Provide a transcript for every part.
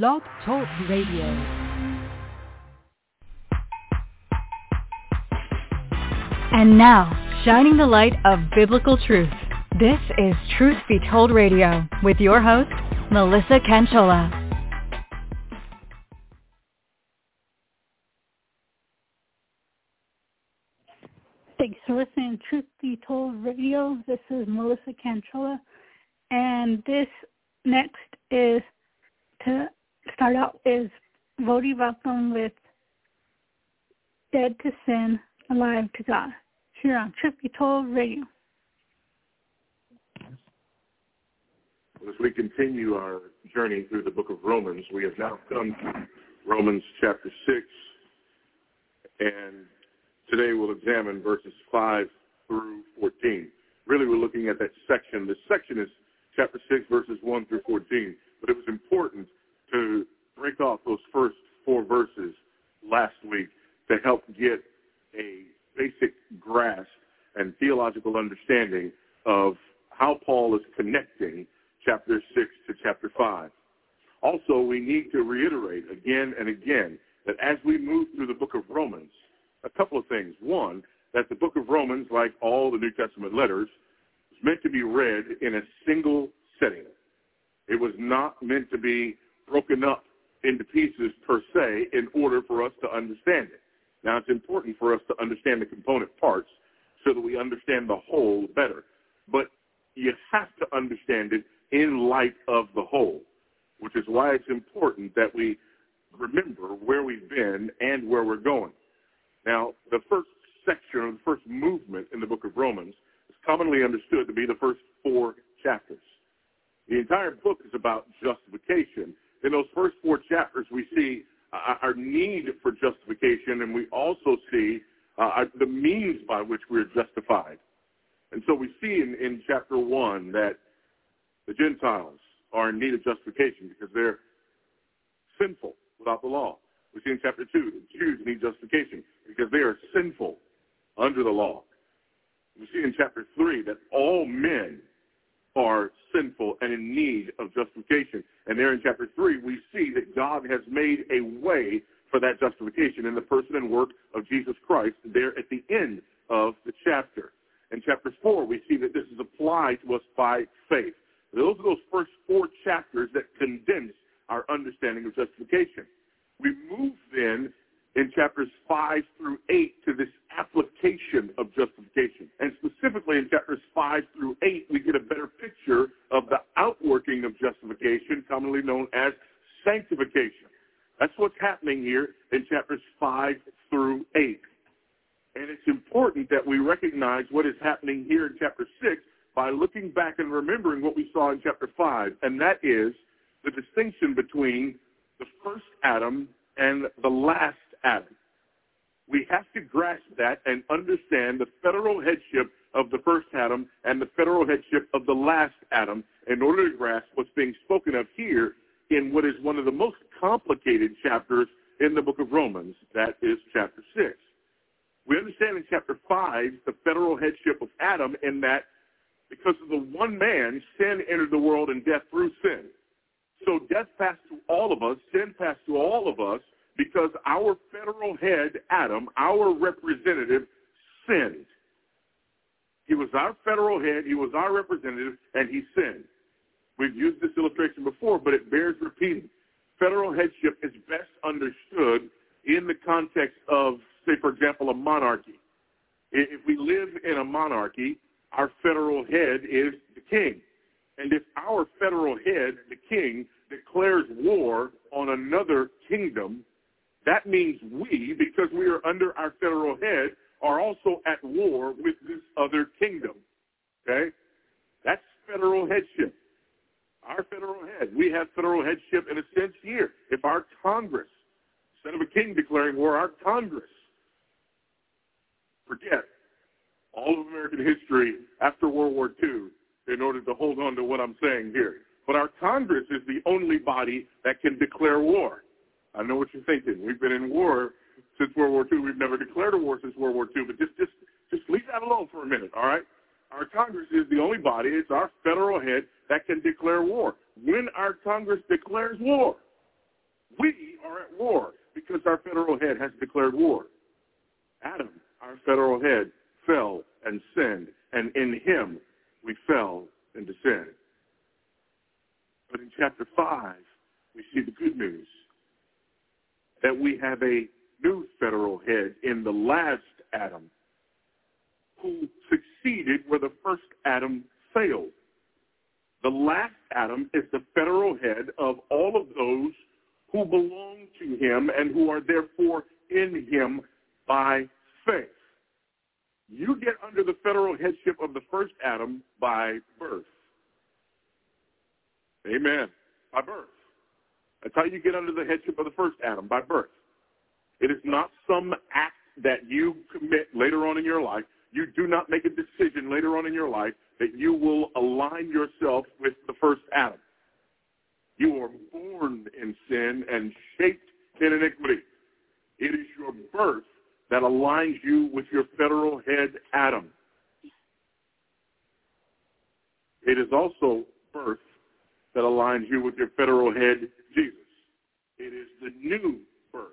Blog Talk Radio. And now, shining the light of biblical truth. This is Truth Be Told Radio with your host, Melissa Canchola. Thanks for listening to Truth Be Told Radio. This is Melissa Canchola. And this next is to start out is Voddie Baucham with Dead to Sin, Alive to God here on Told Radio. As we continue our journey through the book of Romans, we have now come to Romans chapter 6, and today we'll examine verses 5 through 14. Really, we're looking at that section. The section is chapter 6, verses 1 through 14, but it was important to break off those first four verses last week to help get a basic grasp and theological understanding of how Paul is connecting chapter 6 to chapter 5. Also, we need to reiterate again and again that as we move through the book of Romans, a couple of things. One, that the book of Romans, like all the New Testament letters, is meant to be read in a single setting. It was not meant to be broken up into pieces per se in order for us to understand it. Now, it's important for us to understand the component parts so that we understand the whole better. But you have to understand it in light of the whole, which is why it's important that we remember where we've been and where we're going. Now, the first section or the first movement in the book of Romans is commonly understood to be the first four chapters. The entire book is about justification. In those first four chapters, we see uh, our need for justification, and we also see uh, the means by which we're justified. And so we see in, in chapter 1 that the Gentiles are in need of justification because they're sinful without the law. We see in chapter 2 that Jews need justification because they are sinful under the law. We see in chapter 3 that all men are sinful and in need of justification. And there in chapter 3, we see that God has made a way for that justification in the person and work of Jesus Christ there at the end of the chapter. In chapter 4, we see that this is applied to us by faith. Those are those first four chapters that condense our understanding of justification. We move then in chapters 5 through 8 to this application of justification. And specifically in chapters 5 through 8, we get a better picture of the outworking of justification, commonly known as sanctification. That's what's happening here in chapters 5 through 8. And it's important that we recognize what is happening here in chapter 6 by looking back and remembering what we saw in chapter 5, and that is the distinction between the first Adam and the last Adam. We have to grasp that and understand the federal headship of the first Adam and the federal headship of the last Adam in order to grasp what's being spoken of here in what is one of the most complicated chapters in the book of Romans. That is chapter 6. We understand in chapter 5 the federal headship of Adam in that because of the one man, sin entered the world and death through sin. So death passed to all of us, sin passed to all of us, because our federal head, Adam, our representative, sinned. He was our federal head, he was our representative, and he sinned. We've used this illustration before, but it bears repeating. Federal headship is best understood in the context of, say, for example, a monarchy. If we live in a monarchy, our federal head is the king. And if our federal head, the king, declares war on another kingdom, that means we, because we are under our federal head, are also at war with this other kingdom. Okay? That's federal headship. Our federal head. We have federal headship in a sense here. If our Congress, instead of a king declaring war, our Congress, forget all of American history after World War II in order to hold on to what I'm saying here. But our Congress is the only body that can declare war. I know what you're thinking. We've been in war since World War II. We've never declared a war since World War II. But just, just, just leave that alone for a minute, all right? Our Congress is the only body, it's our federal head that can declare war. When our Congress declares war, We are at war because our federal head has declared war. Adam, our federal head, fell and sinned, and in him we fell into sin. But in chapter 5, we see the good news that we have a new federal head in the last Adam who succeeded where the first Adam failed. The last Adam is the federal head of all of those who belong to him and who are therefore in him by faith. You get under the federal headship of the first Adam by birth. Amen. By birth. That's how you get under the headship of the first Adam, by birth. It is not some act that you commit later on in your life. You do not make a decision later on in your life that you will align yourself with the first Adam. You are born in sin and shaped in iniquity. It is your birth that aligns you with your federal head, Adam. It is also birth that aligns you with your federal head, Jesus. It is the new birth.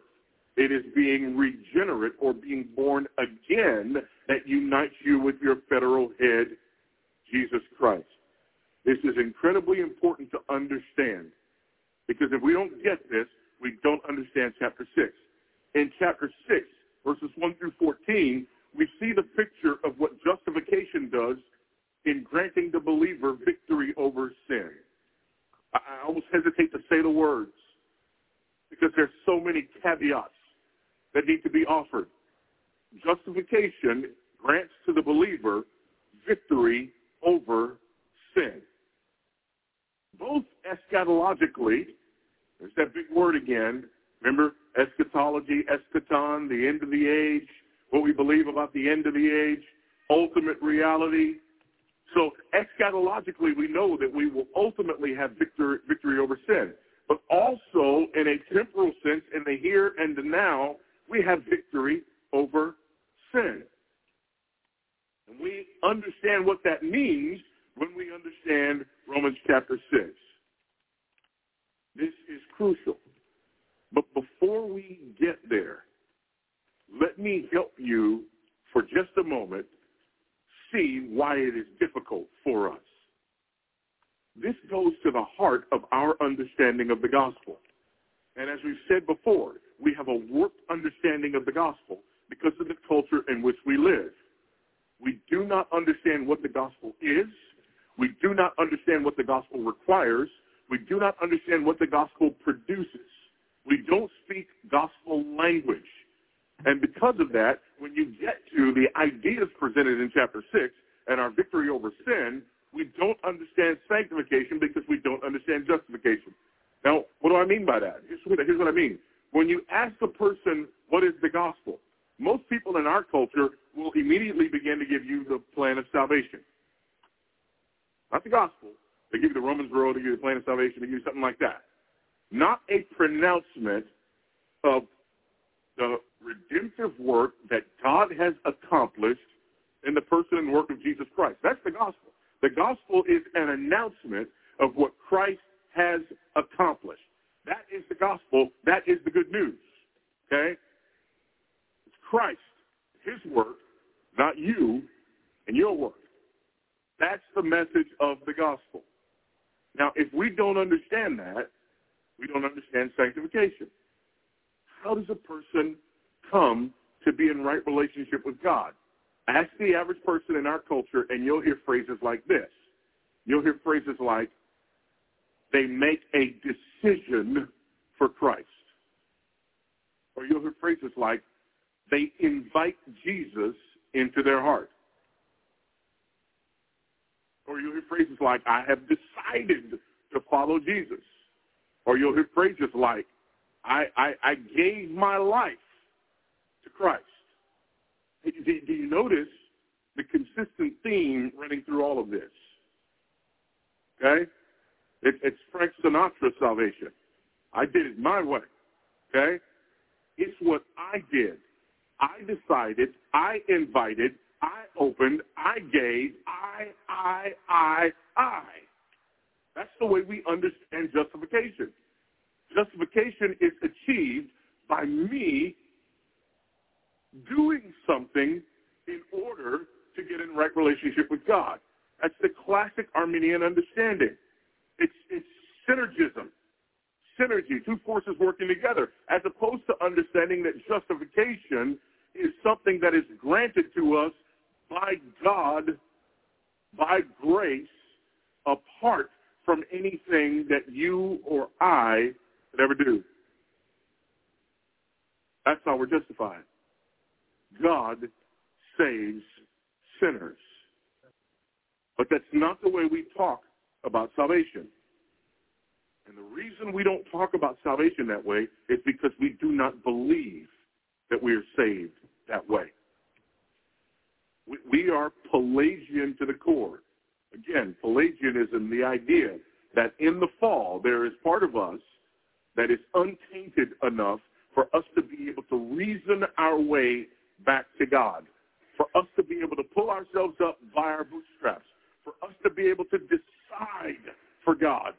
It is being regenerate or being born again that unites you with your federal head, Jesus Christ. This is incredibly important to understand because if we don't get this, we don't understand chapter 6. In chapter 6, verses 1 through 14, we see the picture of what justification does in granting the believer victory over sin. I almost hesitate to say the words because there's so many caveats that need to be offered. Justification grants to the believer victory over sin. Both eschatologically, there's that big word again. Remember eschatology, eschaton, the end of the age, what we believe about the end of the age, ultimate reality. So eschatologically, we know that we will ultimately have victory, victory over sin. But also, in a temporal sense, in the here and the now, we have victory over sin. And we understand what that means when we understand Romans chapter 6. This is crucial. But before we get there, let me help you for just a moment see why it is difficult for us. This goes to the heart of our understanding of the gospel. And as we've said before, we have a warped understanding of the gospel because of the culture in which we live. We do not understand what the gospel is. We do not understand what the gospel requires. We do not understand what the gospel produces. We don't speak gospel language. And because of that, when you get to the ideas presented in chapter 6 and our victory over sin, we don't understand sanctification because we don't understand justification. Now, what do I mean by that? Here's what, I mean. When you ask a person, what is the gospel? Most people in our culture will immediately begin to give you the plan of salvation. Not the gospel. They give you the Romans road, they give you the plan of salvation, they give you something like that. Not a pronouncement of the redemptive work that God has accomplished in the person and work of Jesus Christ. That's the gospel. The gospel is an announcement of what Christ has accomplished. That is the gospel. That is the good news. Okay? It's Christ, his work, not you and your work. That's the message of the gospel. Now, if we don't understand that, we don't understand sanctification. How does a person come to be in right relationship with God? Ask the average person in our culture, and you'll hear phrases like this. You'll hear phrases like, they make a decision for Christ. Or you'll hear phrases like, they invite Jesus into their heart. Or you'll hear phrases like, I have decided to follow Jesus. Or you'll hear phrases like, I, I, I gave my life to Christ. Do, you notice the consistent theme running through all of this? Okay? It, it's Frank Sinatra's salvation. I did it my way. Okay? It's what I did. I decided, I invited, I opened, I gave, I, I, I, I. That's the way we understand justification. Justification is achieved by me doing something in order to get in right relationship with God. That's the classic Arminian understanding. It's, it's synergism, synergy, two forces working together, as opposed to understanding that justification is something that is granted to us by God, by grace, apart from anything that you or I could ever do. That's how we're justified. God saves sinners. But that's not the way we talk about salvation. And the reason we don't talk about salvation that way is because we do not believe that we are saved that way. We are Pelagian to the core. Again, Pelagianism, the idea that in the fall there is part of us that is untainted enough for us to be able to reason our way back to God, for us to be able to pull ourselves up by our bootstraps, for us to be able to decide for God.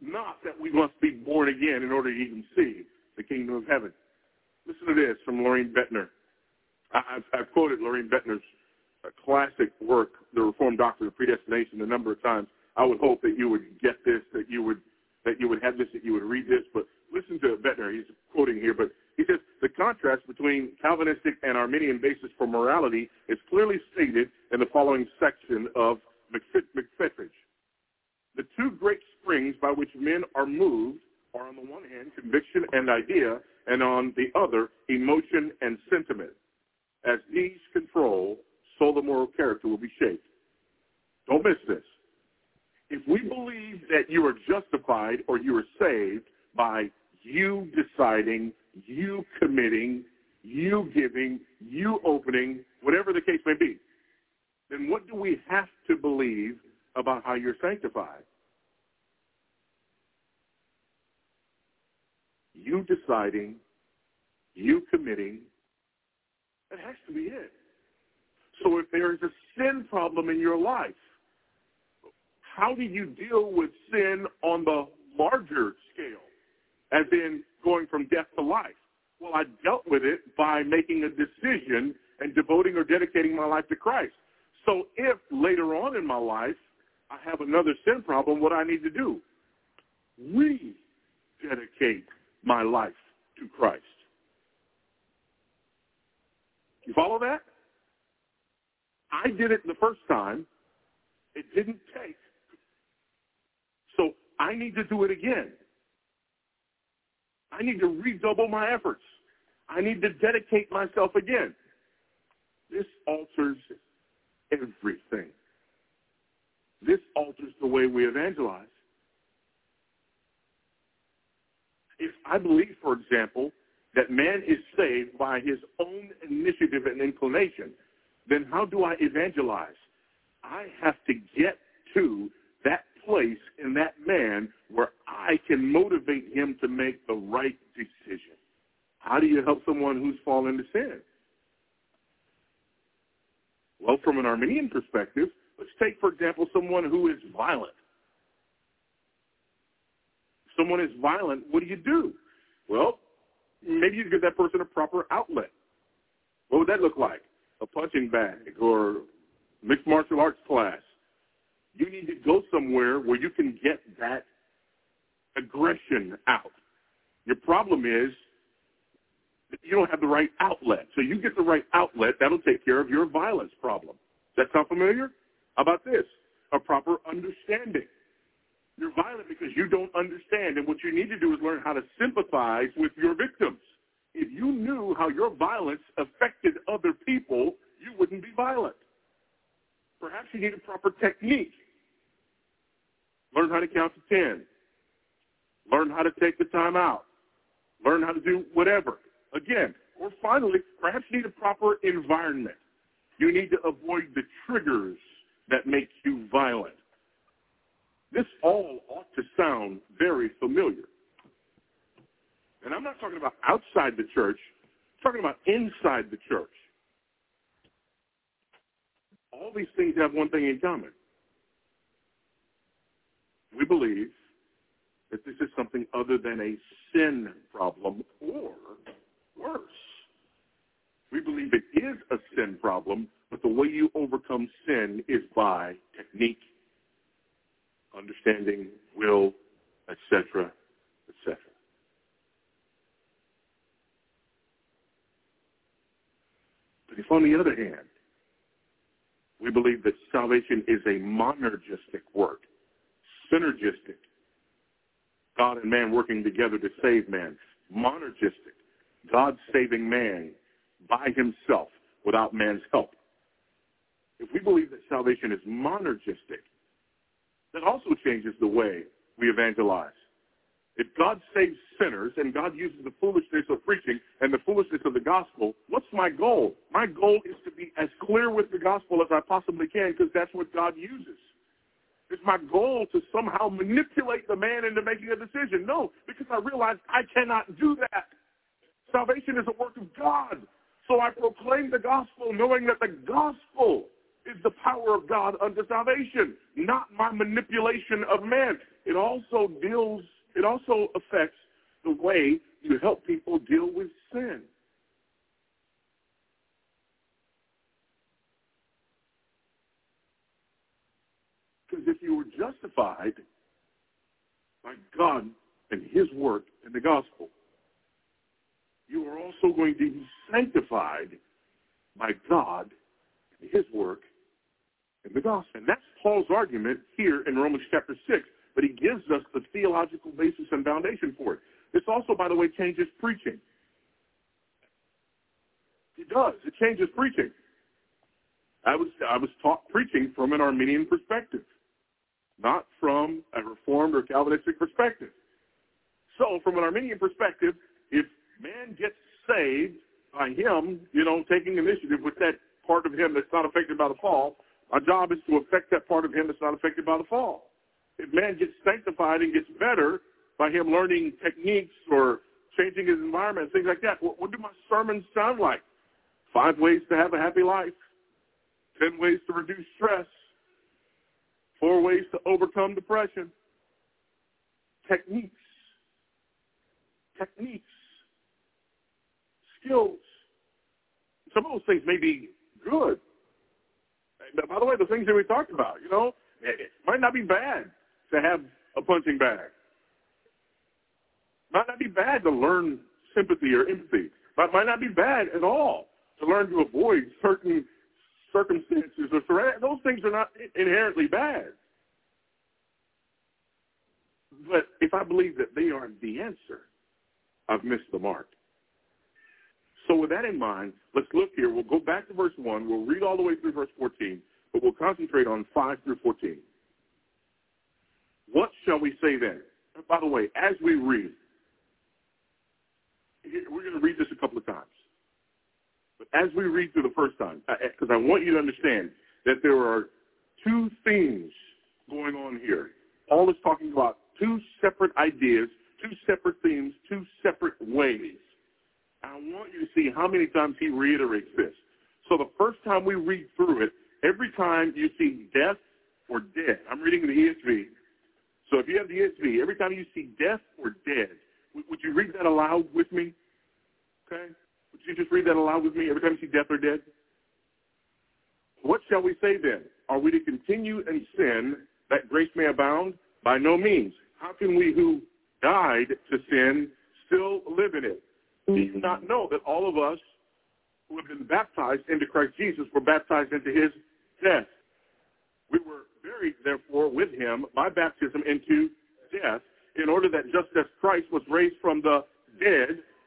Not that we must be born again in order to even see the kingdom of heaven. Listen to this from Loraine Boettner. I've, I've quoted Loraine Boettner's uh, classic work, The Reformed Doctrine of Predestination, a number of times. I would hope that you would get this, that you would that you would have this, that you would read this. But listen to Boettner. He's quoting here, but he says the contrast between Calvinistic and Arminian basis for morality is clearly stated in the following section of McFetridge. The two great springs by which men are moved are on the one hand conviction and idea, and on the other emotion and sentiment. As these control, so the moral character will be shaped. Don't miss this. If we believe that you are justified or you are saved by you deciding, you committing, you giving, you opening, whatever the case may be, then what do we have to believe about how you're sanctified? You deciding, you committing, that has to be it. So if there is a sin problem in your life, how do you deal with sin on the larger scale, as in going from death to life? Well, I dealt with it by making a decision and devoting or dedicating my life to Christ. So if later on in my life I have another sin problem, what I need to do? We dedicate my life to Christ. You follow that? I did it the first time. It didn't take. So I need to do it again. I need to redouble my efforts. I need to dedicate myself again. This alters everything. This alters the way we evangelize. If I believe, for example, that man is saved by his own initiative and inclination, then how do I evangelize? I have to get to that place in that man where I can motivate him to make the right decision. How do you help someone who's fallen into sin? Well, from an Arminian perspective, let's take, for example, someone who is violent. If someone is violent, what do you do? Well, maybe you give that person a proper outlet. What would that look like? A punching bag or mixed martial arts class. You need to go somewhere where you can get that aggression out. Your problem is you don't have the right outlet. So you get the right outlet, that'll take care of your violence problem. Does that sound familiar? How about this? A proper understanding. You're violent because you don't understand, and what you need to do is learn how to sympathize with your victims. If you knew how your violence affected other people, you wouldn't be violent. Perhaps you need a proper technique. Learn how to count to 10. Learn how to take the time out. Learn how to do whatever. Again, or finally, perhaps you need a proper environment. You need to avoid the triggers that make you violent. This all ought to sound very familiar. And I'm not talking about outside the church. I'm talking about inside the church. All these things have one thing in common. We believe that this is something other than a sin problem or worse. We believe it is a sin problem, but the way you overcome sin is by technique, understanding, will, etc., etc. But if on the other hand, we believe that salvation is a monergistic work, synergistic, God and man working together to save man, monergistic, God saving man by himself without man's help. If we believe that salvation is monergistic, that also changes the way we evangelize. If God saves sinners and God uses the foolishness of preaching and the foolishness of the gospel, what's my goal? My goal is to be as clear with the gospel as I possibly can because that's what God uses. Is my goal to somehow manipulate the man into making a decision? No, because I realize I cannot do that. Salvation is a work of God. So I proclaim the gospel knowing that the gospel is the power of God unto salvation, not my manipulation of man. It also deals it also affects the way you help people deal with sin. If you were justified by God and his work in the gospel, you are also going to be sanctified by God and his work in the gospel. And that's Paul's argument here in Romans chapter 6 but he gives us the theological basis and foundation for it. This also, by the way, changes preaching. It does. It changes preaching. I was I was taught preaching from an Arminian perspective, not from a Reformed or Calvinistic perspective. So, from an Arminian perspective, if man gets saved by him, you know, taking initiative with that part of him that's not affected by the fall, our job is to affect that part of him that's not affected by the fall if man gets sanctified and gets better by him learning techniques or changing his environment, things like that, what, what do my sermons sound like? Five ways to have a happy life, ten ways to reduce stress, four ways to overcome depression, techniques, techniques, skills. Some of those things may be good. Uh, by the way, the things that we talked about, you know, it might not be bad to have a punching bag. Might not be bad to learn sympathy or empathy. But might not be bad at all to learn to avoid certain circumstances or those things are not inherently bad. But if I believe that they aren't the answer, I've missed the mark. So with that in mind, let's look here. We'll go back to verse 1. We'll read all the way through verse 14, but we'll concentrate on 5 through 14. What shall we say then? By the way, as we read, we're going to read this a couple of times. But as we read through the first time, because I want you to understand that there are two themes going on here. Paul is talking about two separate ideas, two separate themes, two separate ways. I want you to see how many times he reiterates this. So the first time we read through it, every time you see death or dead, I'm reading the ESV, so if you have the ESV, every time you see death or dead, would you read that aloud with me? Okay? You just read that aloud with me every time you see death or dead? What shall we say then? Are we to continue in sin that grace may abound? By no means. How can we who died to sin still live in it? Do you mm-hmm. not know that all of us who have been baptized into Christ Jesus were baptized into his death? We were buried, therefore, with him by baptism into death, in order that just as Christ was raised from the dead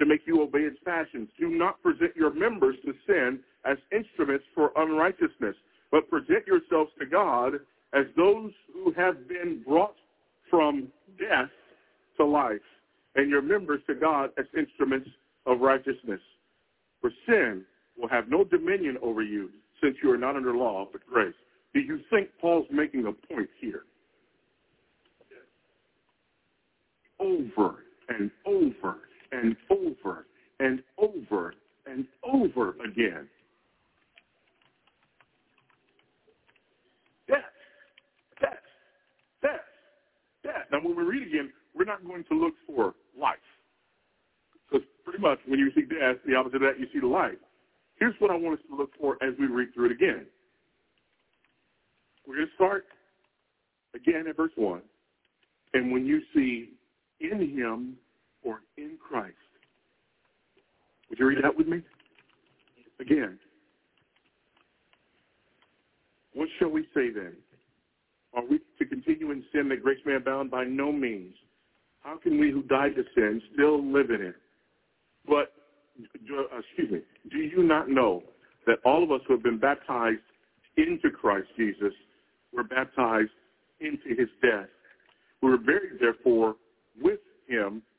to make you obey its passions. Do not present your members to sin as instruments for unrighteousness, but present yourselves to God as those who have been brought from death to life, and your members to God as instruments of righteousness. For sin will have no dominion over you, since you are not under law, but grace. Do you think Paul's making a point here? Over and over and over and over and over again. Death, death, death, death. Now, when we read again, we're not going to look for life. Because pretty much when you see death, the opposite of that, you see the life. Here's what I want us to look for as we read through it again. We're going to start again at verse 1. And when you see in him Christ, would you read that with me? Again. What shall we say then? Are we to continue in sin that grace may abound? By no means. How can we who died to sin still live in it? But, uh, excuse me, do you not know that all of us who have been baptized into Christ Jesus were baptized into his death? We were buried, therefore, with him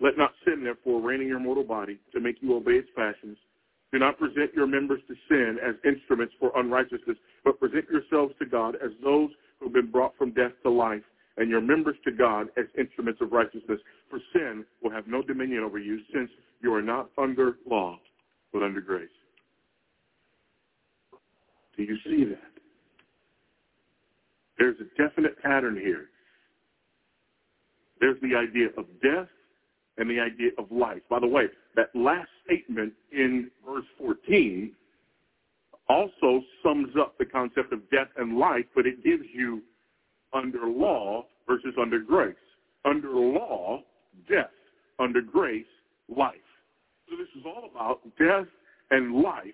Let not sin, therefore, reign in your mortal body to make you obey its passions. Do not present your members to sin as instruments for unrighteousness, but present yourselves to God as those who have been brought from death to life, and your members to God as instruments of righteousness. For sin will have no dominion over you, since you are not under law, but under grace. Do you see that? There's a definite pattern here. There's the idea of death and the idea of life. By the way, that last statement in verse 14 also sums up the concept of death and life, but it gives you under law versus under grace. Under law, death. Under grace, life. So this is all about death and life.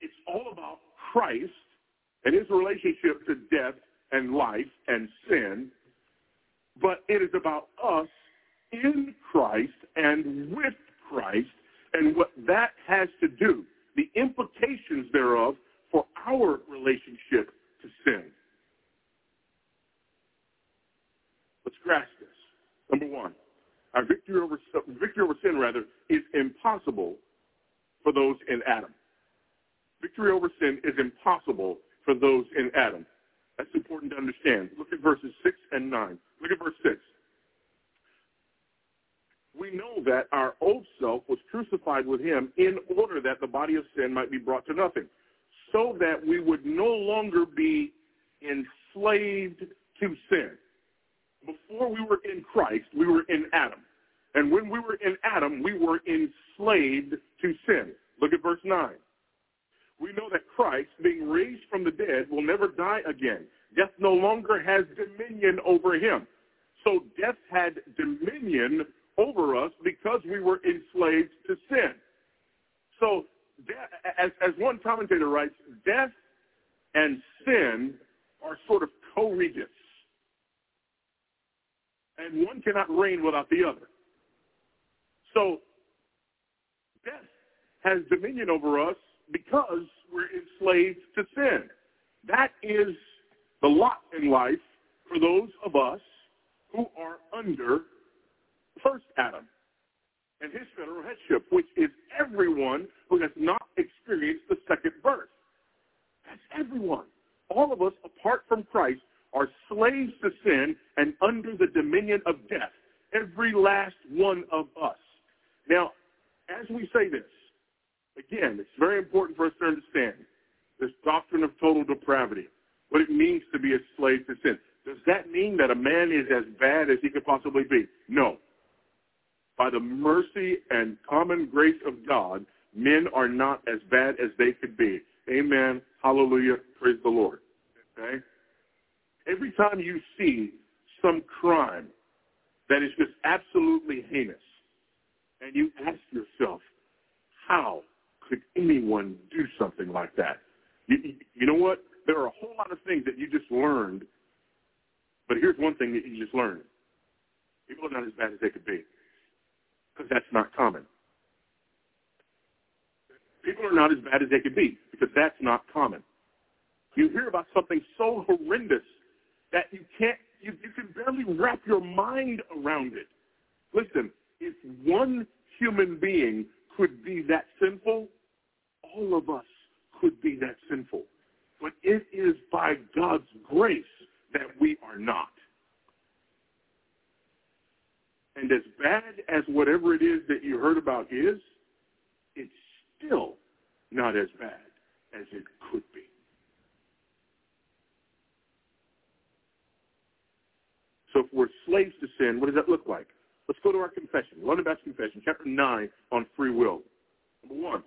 It's all about Christ and his relationship to death and life and sin, but it is about us in Christ and with Christ and what that has to do, the implications thereof for our relationship to sin. Let's grasp this. Number one, our victory over, victory over sin, rather, is impossible for those in Adam. Victory over sin is impossible for those in Adam. That's important to understand. Look at verses 6 and 9. Look at verse 6 we know that our old self was crucified with him in order that the body of sin might be brought to nothing, so that we would no longer be enslaved to sin. Before we were in Christ, we were in Adam. And when we were in Adam, we were enslaved to sin. Look at verse 9. We know that Christ, being raised from the dead, will never die again. Death no longer has dominion over him. So death had dominion over us because we were enslaved to sin. So, as, as one commentator writes, death and sin are sort of co-regents. And one cannot reign without the other. So, death has dominion over us because we're enslaved to sin. That is the lot in life for those of us who are under first Adam and his federal headship, which is everyone who has not experienced the second birth. That's everyone. All of us, apart from Christ, are slaves to sin and under the dominion of death. Every last one of us. Now, as we say this, again, it's very important for us to understand this doctrine of total depravity, what it means to be a slave to sin. Does that mean that a man is as bad as he could possibly be? No. By the mercy and common grace of God, men are not as bad as they could be. Amen. Hallelujah. Praise the Lord. Okay? Every time you see some crime that is just absolutely heinous, and you ask yourself, how could anyone do something like that? You, you know what? There are a whole lot of things that you just learned, but here's one thing that you just learned. People are not as bad as they could be, because that's not common. People are not as bad as they could be, because that's not common. You hear about something so horrendous that you can't, you, you can barely wrap your mind around it. Listen, if one human being could be that sinful, all of us could be that sinful. But it is by God's grace that we are not. And as bad as whatever it is that you heard about is, it's still not as bad as it could be. So if we're slaves to sin, what does that look like? Let's go to our confession. London Baptist Confession, chapter 9 on free will. Number one,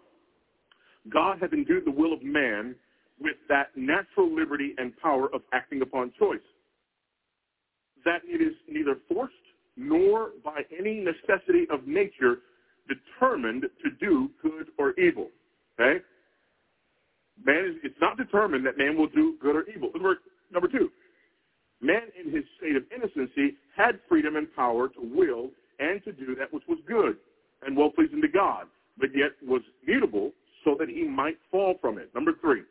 God has endued the will of man with that natural liberty and power of acting upon choice. That it is neither forced nor by any necessity of nature determined to do good or evil. Okay? Man is, it's not determined that man will do good or evil. Number two, man in his state of innocency had freedom and power to will and to do that which was good and well-pleasing to God, but yet was mutable so that he might fall from it. Number three,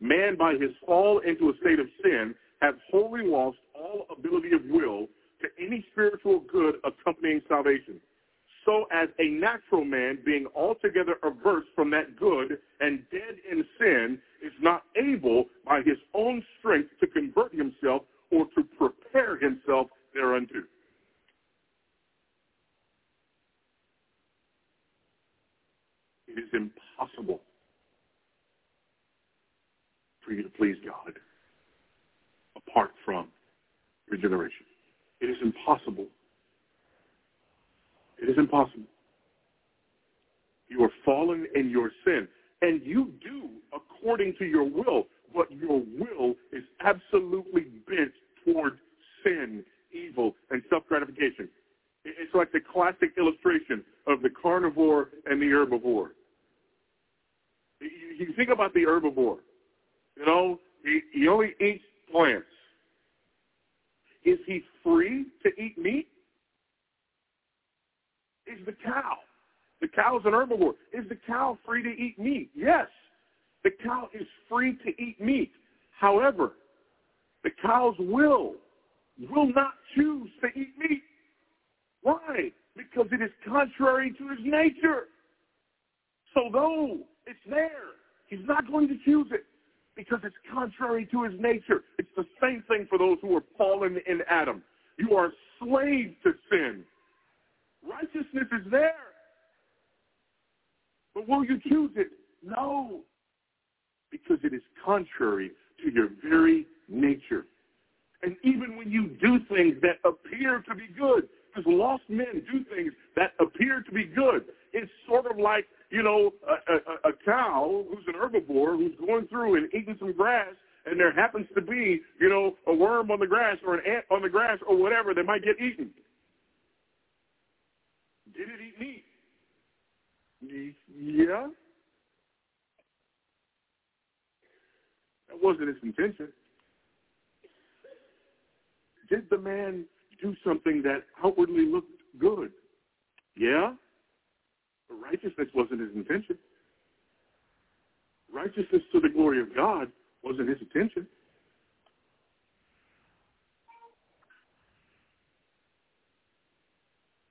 man by his fall into a state of sin has wholly lost all ability of will to any spiritual good accompanying salvation. So as a natural man being altogether averse from that good and dead in sin is not able by his own strength to convert himself or to prepare himself thereunto. It is impossible for you to please God apart from regeneration. It is impossible. It is impossible. You are fallen in your sin, and you do according to your will, but your will is absolutely bent toward sin, evil, and self-gratification. It's like the classic illustration of the carnivore and the herbivore. You think about the herbivore. You know, he, he only eats plants. Is he free to eat meat? Is the cow. The cow is an herbivore. Is the cow free to eat meat? Yes. The cow is free to eat meat. However, the cow's will will not choose to eat meat. Why? Because it is contrary to his nature. So though it's there, he's not going to choose it because it's contrary to his nature. It's the same thing for those who are fallen in Adam. You are slaves to sin. Righteousness is there. But will you choose it? No. Because it is contrary to your very nature. And even when you do things that appear to be good, because lost men do things that appear to be good, it's sort of like you know, a, a, a cow who's an herbivore who's going through and eating some grass, and there happens to be, you know, a worm on the grass or an ant on the grass or whatever, they might get eaten. Did it eat meat? Yeah. That wasn't its intention. Did the man do something that outwardly looked good? Yeah. But righteousness wasn't his intention. Righteousness to the glory of God wasn't his intention.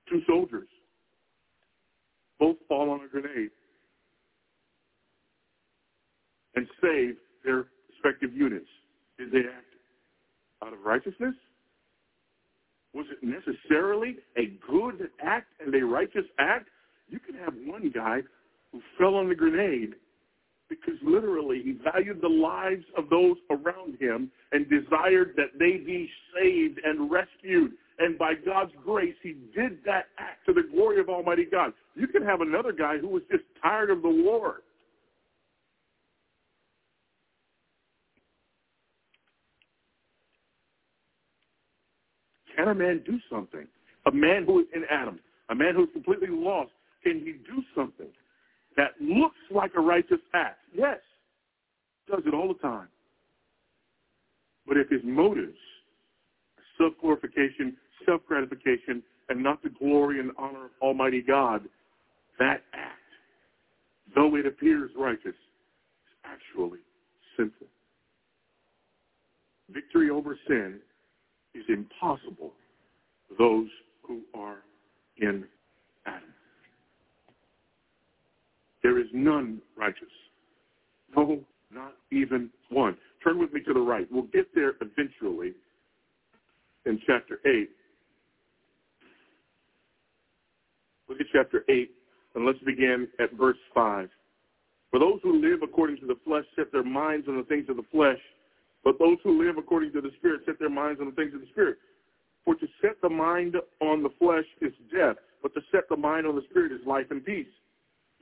Two soldiers both fall on a grenade and save their respective units. Did they act out of righteousness? Was it necessarily a good act and a righteous act? You can have one guy who fell on the grenade because literally he valued the lives of those around him and desired that they be saved and rescued. And by God's grace, he did that act to the glory of Almighty God. You can have another guy who was just tired of the war. Can a man do something? A man who is in Adam, a man who is completely lost, can he do something? that looks like a righteous act. Yes, does it all the time. But if his motives are self-glorification, self-gratification, and not the glory and honor of Almighty God, that act, though it appears righteous, is actually sinful. Victory over sin is impossible for those who are in Adam. There is none righteous. No, not even one. Turn with me to the right. We'll get there eventually in chapter 8. Look at chapter 8, and let's begin at verse 5. For those who live according to the flesh set their minds on the things of the flesh, but those who live according to the Spirit set their minds on the things of the Spirit. For to set the mind on the flesh is death, but to set the mind on the Spirit is life and peace.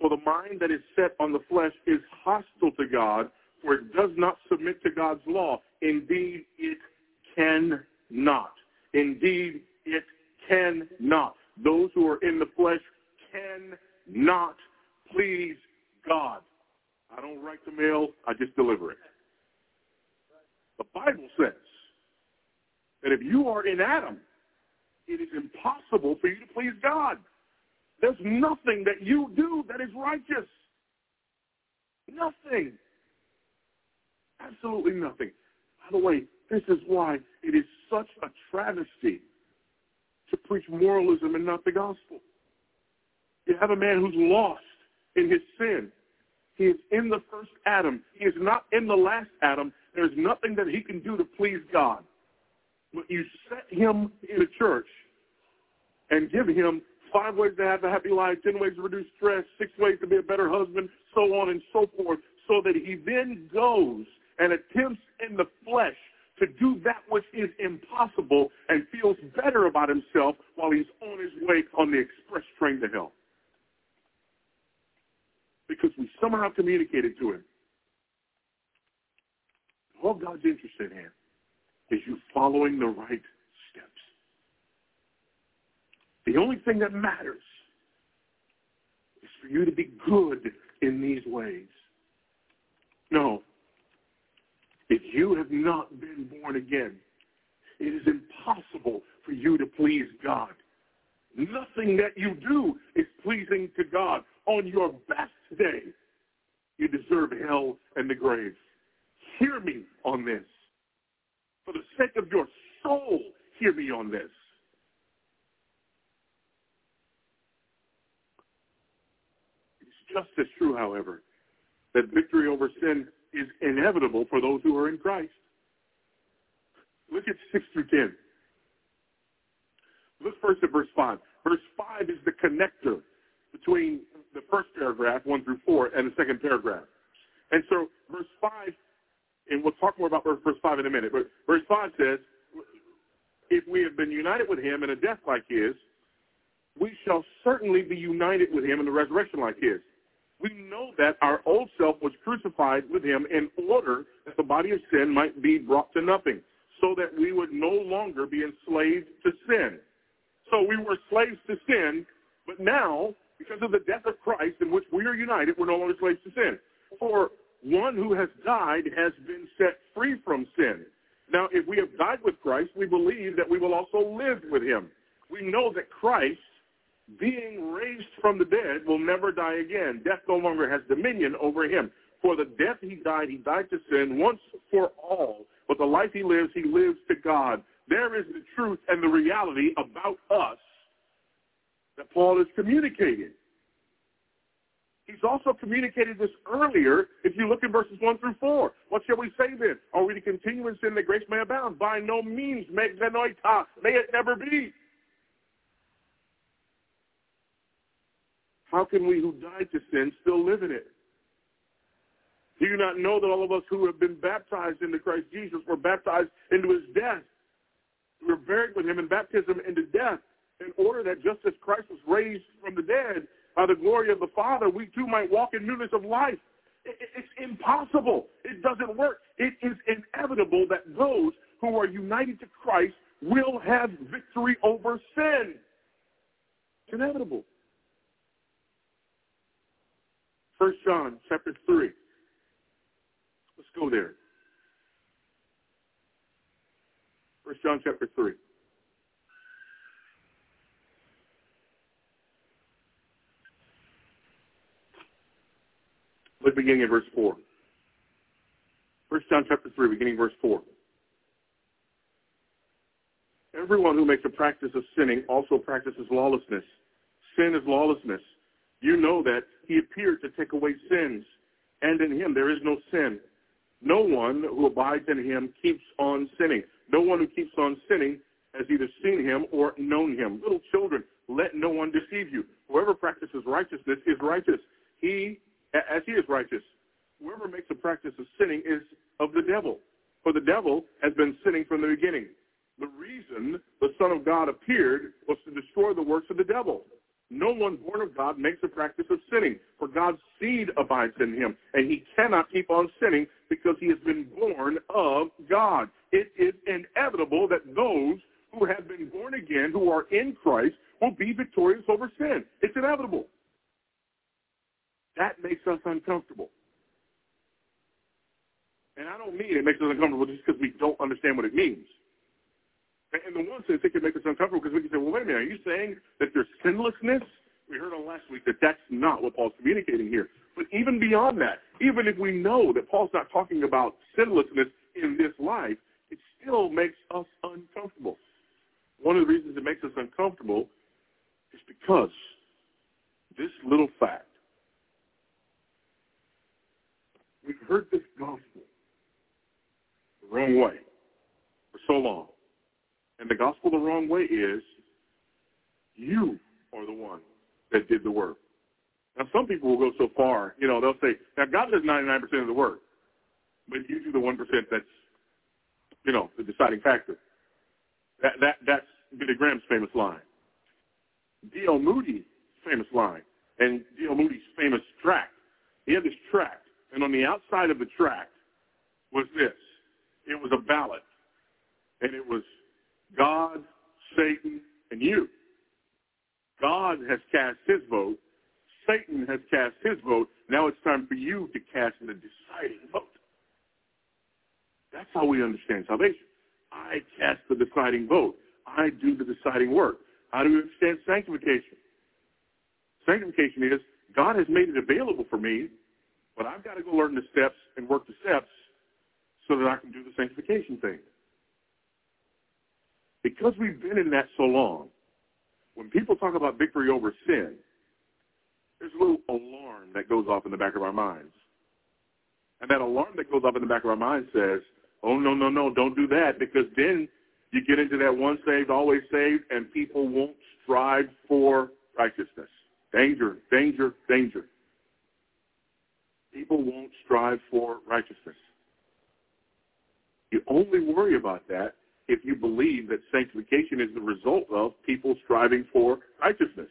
For the mind that is set on the flesh is hostile to God, for it does not submit to God's law. Indeed, it cannot. Indeed, it cannot. Those who are in the flesh cannot please God. I don't write the mail, I just deliver it. The Bible says that if you are in Adam, it is impossible for you to please God. There's nothing that you do that is righteous. Nothing. Absolutely nothing. By the way, this is why it is such a travesty to preach moralism and not the gospel. You have a man who's lost in his sin. He is in the first Adam. He is not in the last Adam. There's nothing that he can do to please God. But you set him in a church and give him five ways to have a happy life, ten ways to reduce stress, six ways to be a better husband, so on and so forth, so that he then goes and attempts in the flesh to do that which is impossible and feels better about himself while he's on his way on the express train to hell. Because we somehow communicated to him. All God's interested in is you following the right steps. the only thing that matters is for you to be good in these ways. No. If you have not been born again, it is impossible for you to please God. Nothing that you do is pleasing to God. On your best day, you deserve hell and the grave. Hear me on this. For the sake of your soul, hear me on this. It's just as true, however, that victory over sin is inevitable for those who are in Christ. Look at 6 through 10. Look first at verse 5. Verse 5 is the connector between the first paragraph, 1 through 4, and the second paragraph. And so verse 5, and we'll talk more about verse 5 in a minute, but verse 5 says, if we have been united with him in a death like his, we shall certainly be united with him in the resurrection like his we know that our old self was crucified with him in order that the body of sin might be brought to nothing, so that we would no longer be enslaved to sin. So we were slaves to sin, but now, because of the death of Christ in which we are united, we're no longer slaves to sin. For one who has died has been set free from sin. Now, if we have died with Christ, we believe that we will also live with him. We know that Christ being raised from the dead, will never die again. Death no longer has dominion over him. For the death he died, he died to sin once for all. But the life he lives, he lives to God. There is the truth and the reality about us that Paul is communicating. He's also communicated this earlier if you look at verses 1 through 4. What shall we say then? Are we to continue in sin that grace may abound? By no means, may it never be. How can we who died to sin still live in it? Do you not know that all of us who have been baptized into Christ Jesus were baptized into his death? We were buried with him in baptism into death in order that just as Christ was raised from the dead by the glory of the Father, we too might walk in newness of life. It's impossible. It doesn't work. It is inevitable that those who are united to Christ will have victory over sin. It's inevitable. First John chapter 3. Let's go there. First John chapter 3. Beginning at verse 4. First John chapter 3, beginning verse 4. Everyone who makes a practice of sinning also practices lawlessness. Sin is lawlessness. You know that he appeared to take away sins, and in him there is no sin. No one who abides in him keeps on sinning. No one who keeps on sinning has either seen him or known him. Little children, let no one deceive you. Whoever practices righteousness is righteous. He, as he is righteous. Whoever makes a practice of sinning is of the devil. For the devil has been sinning from the beginning. The reason the Son of God appeared was to destroy the works of the devil. No one born of God makes a practice of sinning, for God's seed abides in him, and he cannot keep on sinning because he has been born of God. It is inevitable that those who have been born again, who are in Christ, will be victorious over sin. It's inevitable. That makes us uncomfortable. And I don't mean it makes us uncomfortable just because we don't understand what it means. In the one sense, it can make us uncomfortable because we can say, well, wait a minute, are you saying that there's sinlessness? We heard on last week that that's not what Paul's communicating here. But even beyond that, even if we know that Paul's not talking about sinlessness in this life, it still makes us uncomfortable. One of the reasons it makes us uncomfortable is because this little fact, we've heard this gospel the wrong way for so long. And the gospel the wrong way is you are the one that did the work. Now, some people will go so far, you know, they'll say, now God does 99% of the work, but you do the 1% that's, you know, the deciding factor. That, that, that's Billy Graham's famous line. D.L. Moody's famous line and D.L. Moody's famous tract. He had this tract, and on the outside of the tract was this. It was a ballot, and it was God, Satan, and you. God has cast his vote. Satan has cast his vote. Now it's time for you to cast the deciding vote. That's how we understand salvation. I cast the deciding vote. I do the deciding work. How do we understand sanctification? Sanctification is God has made it available for me, but I've got to go learn the steps and work the steps so that I can do the sanctification thing because we've been in that so long, when people talk about victory over sin, there's a little alarm that goes off in the back of our minds. And that alarm that goes off in the back of our minds says, oh, no, no, no, don't do that because then you get into that one saved, always saved, and people won't strive for righteousness. Danger, danger, danger. People won't strive for righteousness. You only worry about that if you believe that sanctification is the result of people striving for righteousness.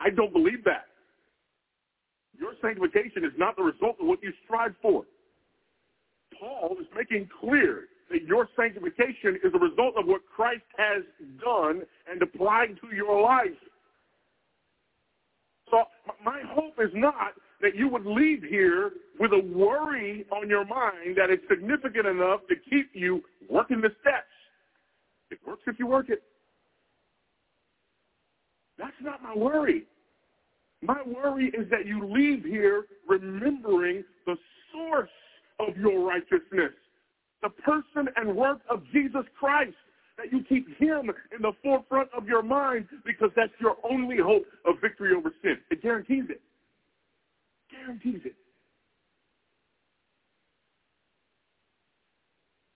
I don't believe that. Your sanctification is not the result of what you strive for. Paul is making clear that your sanctification is a result of what Christ has done and applied to your life. So my hope is not that you would leave here with a worry on your mind that is significant enough to keep you working the steps. It works if you work it. That's not my worry. My worry is that you leave here remembering the source of your righteousness, the person and work of Jesus Christ, that you keep him in the forefront of your mind because that's your only hope of victory over sin. It guarantees it. Guarantees it.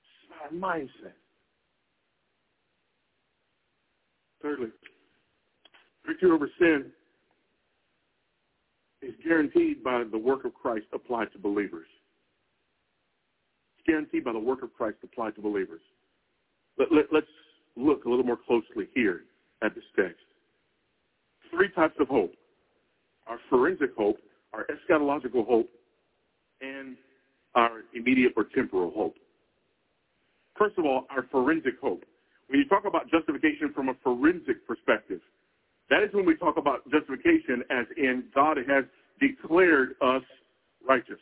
It's our mindset. Thirdly, victory over sin is guaranteed by the work of Christ applied to believers. It's guaranteed by the work of Christ applied to believers. Let, let, let's look a little more closely here at this text. Three types of hope. Our forensic hope, our eschatological hope, and our immediate or temporal hope. First of all, our forensic hope. When you talk about justification from a forensic perspective, that is when we talk about justification as in God has declared us righteous.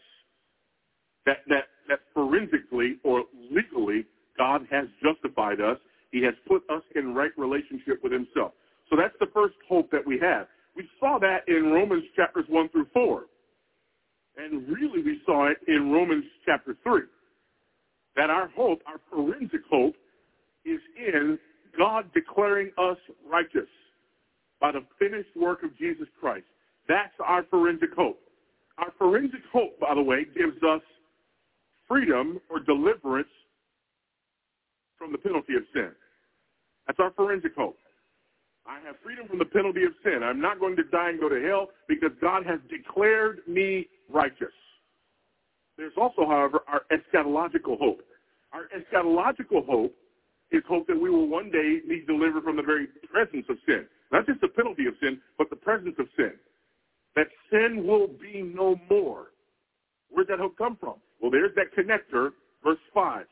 That, that, that forensically or legally, God has justified us. He has put us in right relationship with himself. So that's the first hope that we have. We saw that in Romans chapters 1 through 4. And really we saw it in Romans chapter 3. That our hope, our forensic hope, is in God declaring us righteous by the finished work of Jesus Christ. That's our forensic hope. Our forensic hope, by the way, gives us freedom or deliverance from the penalty of sin. That's our forensic hope. I have freedom from the penalty of sin. I'm not going to die and go to hell because God has declared me righteous. There's also, however, our eschatological hope. Our eschatological hope is hope that we will one day be delivered from the very presence of sin. Not just the penalty of sin, but the presence of sin. That sin will be no more. Where's that hope come from? Well, there's that connector, verse 5.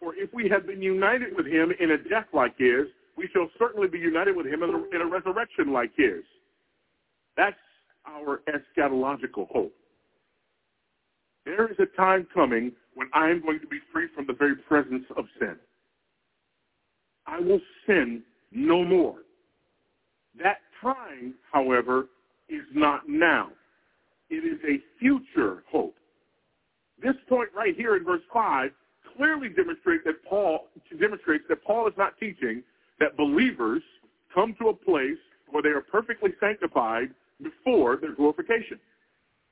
For if we have been united with him in a death like his, we shall certainly be united with him in a, in a resurrection like his. That's our eschatological hope. There is a time coming when I am going to be free from the very presence of sin. I will sin no more. That time, however, is not now. It is a future hope. This point right here in verse 5 clearly demonstrates that Paul demonstrates that Paul is not teaching that believers come to a place where they are perfectly sanctified before their glorification.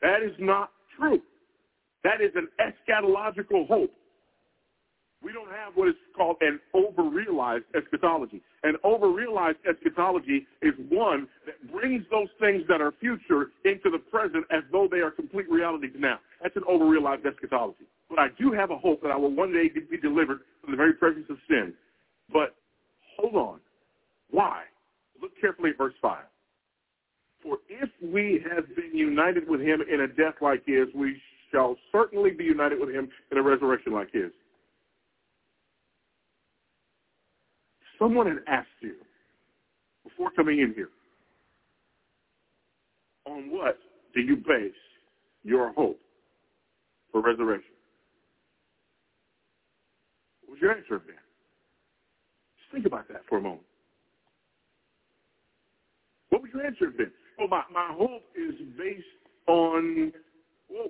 That is not true. That is an eschatological hope. We don't have what is called an over-realized eschatology. An over-realized eschatology is one that brings those things that are future into the present as though they are complete realities now. That's an over-realized eschatology. But I do have a hope that I will one day be delivered from the very presence of sin. But hold on. Why? Look carefully at verse 5. For if we have been united with him in a death like his, we shall certainly be united with him in a resurrection like his. someone had asked you before coming in here, on what do you base your hope for resurrection? What was your answer then? Just think about that for a moment. What would your answer have been? Well, my, my hope is based on, well,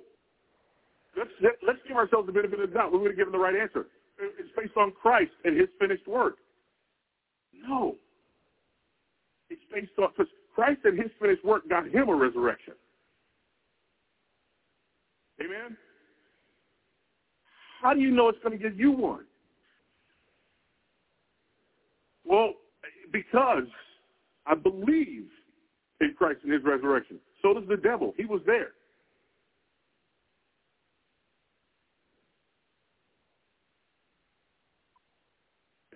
let's, let us give ourselves a benefit of the doubt. We would have given the right answer. It's based on Christ and his finished work. No. It's based on, because Christ and his finished work got him a resurrection. Amen? How do you know it's going to give you one? Well, because I believe in Christ and his resurrection. So does the devil. He was there.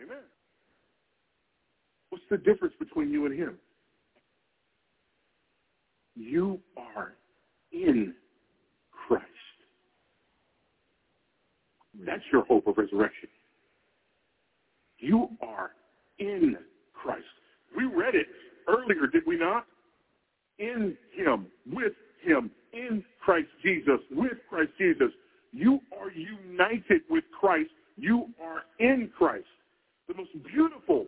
Amen. What's the difference between you and him? You are in Christ. That's your hope of resurrection. You are in Christ. We read it earlier, did we not? In him, with him, in Christ Jesus, with Christ Jesus. You are united with Christ. You are in Christ. The most beautiful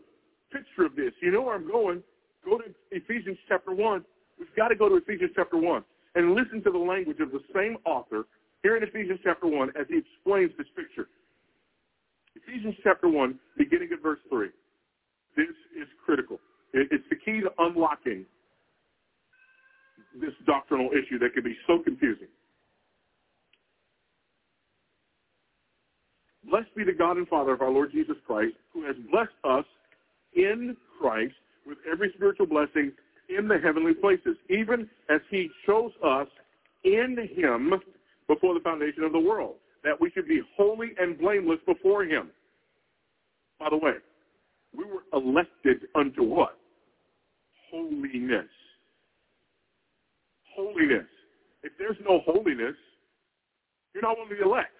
picture of this. You know where I'm going. Go to Ephesians chapter 1. We've got to go to Ephesians chapter 1 and listen to the language of the same author here in Ephesians chapter 1 as he explains this picture. Ephesians chapter 1, beginning at verse 3. This is critical. It's the key to unlocking this doctrinal issue that can be so confusing. Blessed be the God and Father of our Lord Jesus Christ, who has blessed us in Christ with every spiritual blessing in the heavenly places, even as he chose us in him before the foundation of the world, that we should be holy and blameless before him. By the way, we were elected unto what? Holiness. Holiness. If there's no holiness, you're not one of the elect.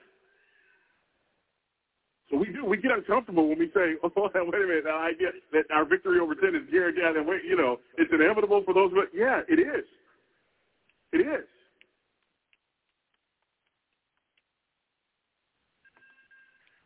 So we do. We get uncomfortable when we say, "Oh, wait a minute." The idea that our victory over sin is guaranteed, and wait, you know, it's inevitable for those. But yeah, it is. It is.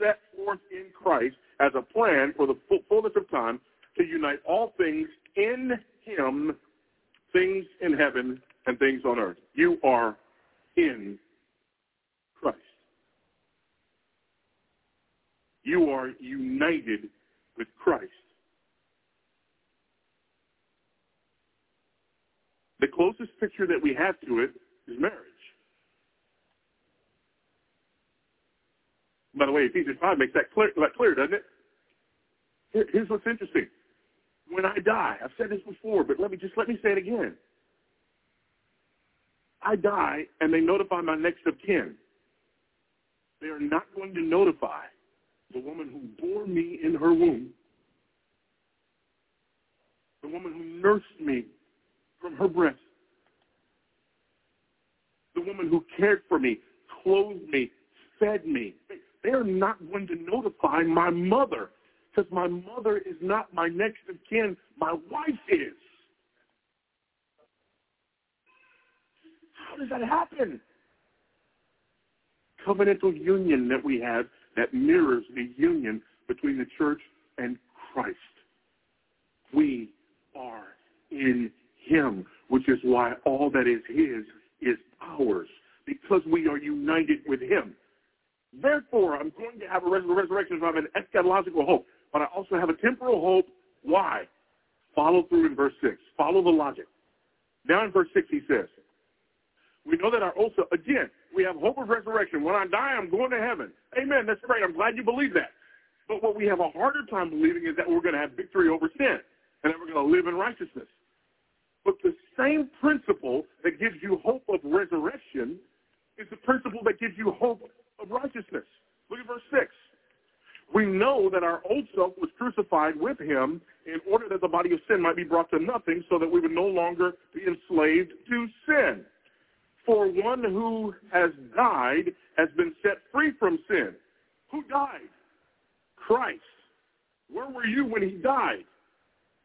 set forth in Christ as a plan for the fullness of time to unite all things in him, things in heaven and things on earth. You are in Christ. You are united with Christ. The closest picture that we have to it is marriage. By the way, Ephesians 5 makes that clear, that clear doesn't it? Here's what's interesting. When I die, I've said this before, but let me just let me say it again. I die and they notify my next of kin. They are not going to notify the woman who bore me in her womb, the woman who nursed me from her breast, the woman who cared for me, clothed me, fed me. They're not going to notify my mother because my mother is not my next of kin. My wife is. How does that happen? Covenantal union that we have that mirrors the union between the church and Christ. We are in him, which is why all that is his is ours, because we are united with him. Therefore, I'm going to have a resurrection of an eschatological hope, but I also have a temporal hope. Why? Follow through in verse 6. Follow the logic. Now in verse 6 he says, we know that our also, again, we have hope of resurrection. When I die, I'm going to heaven. Amen. That's great. I'm glad you believe that. But what we have a harder time believing is that we're going to have victory over sin and that we're going to live in righteousness. But the same principle that gives you hope of resurrection is the principle that gives you hope of righteousness. Look at verse 6. We know that our old self was crucified with him in order that the body of sin might be brought to nothing so that we would no longer be enslaved to sin. For one who has died has been set free from sin. Who died? Christ. Where were you when he died?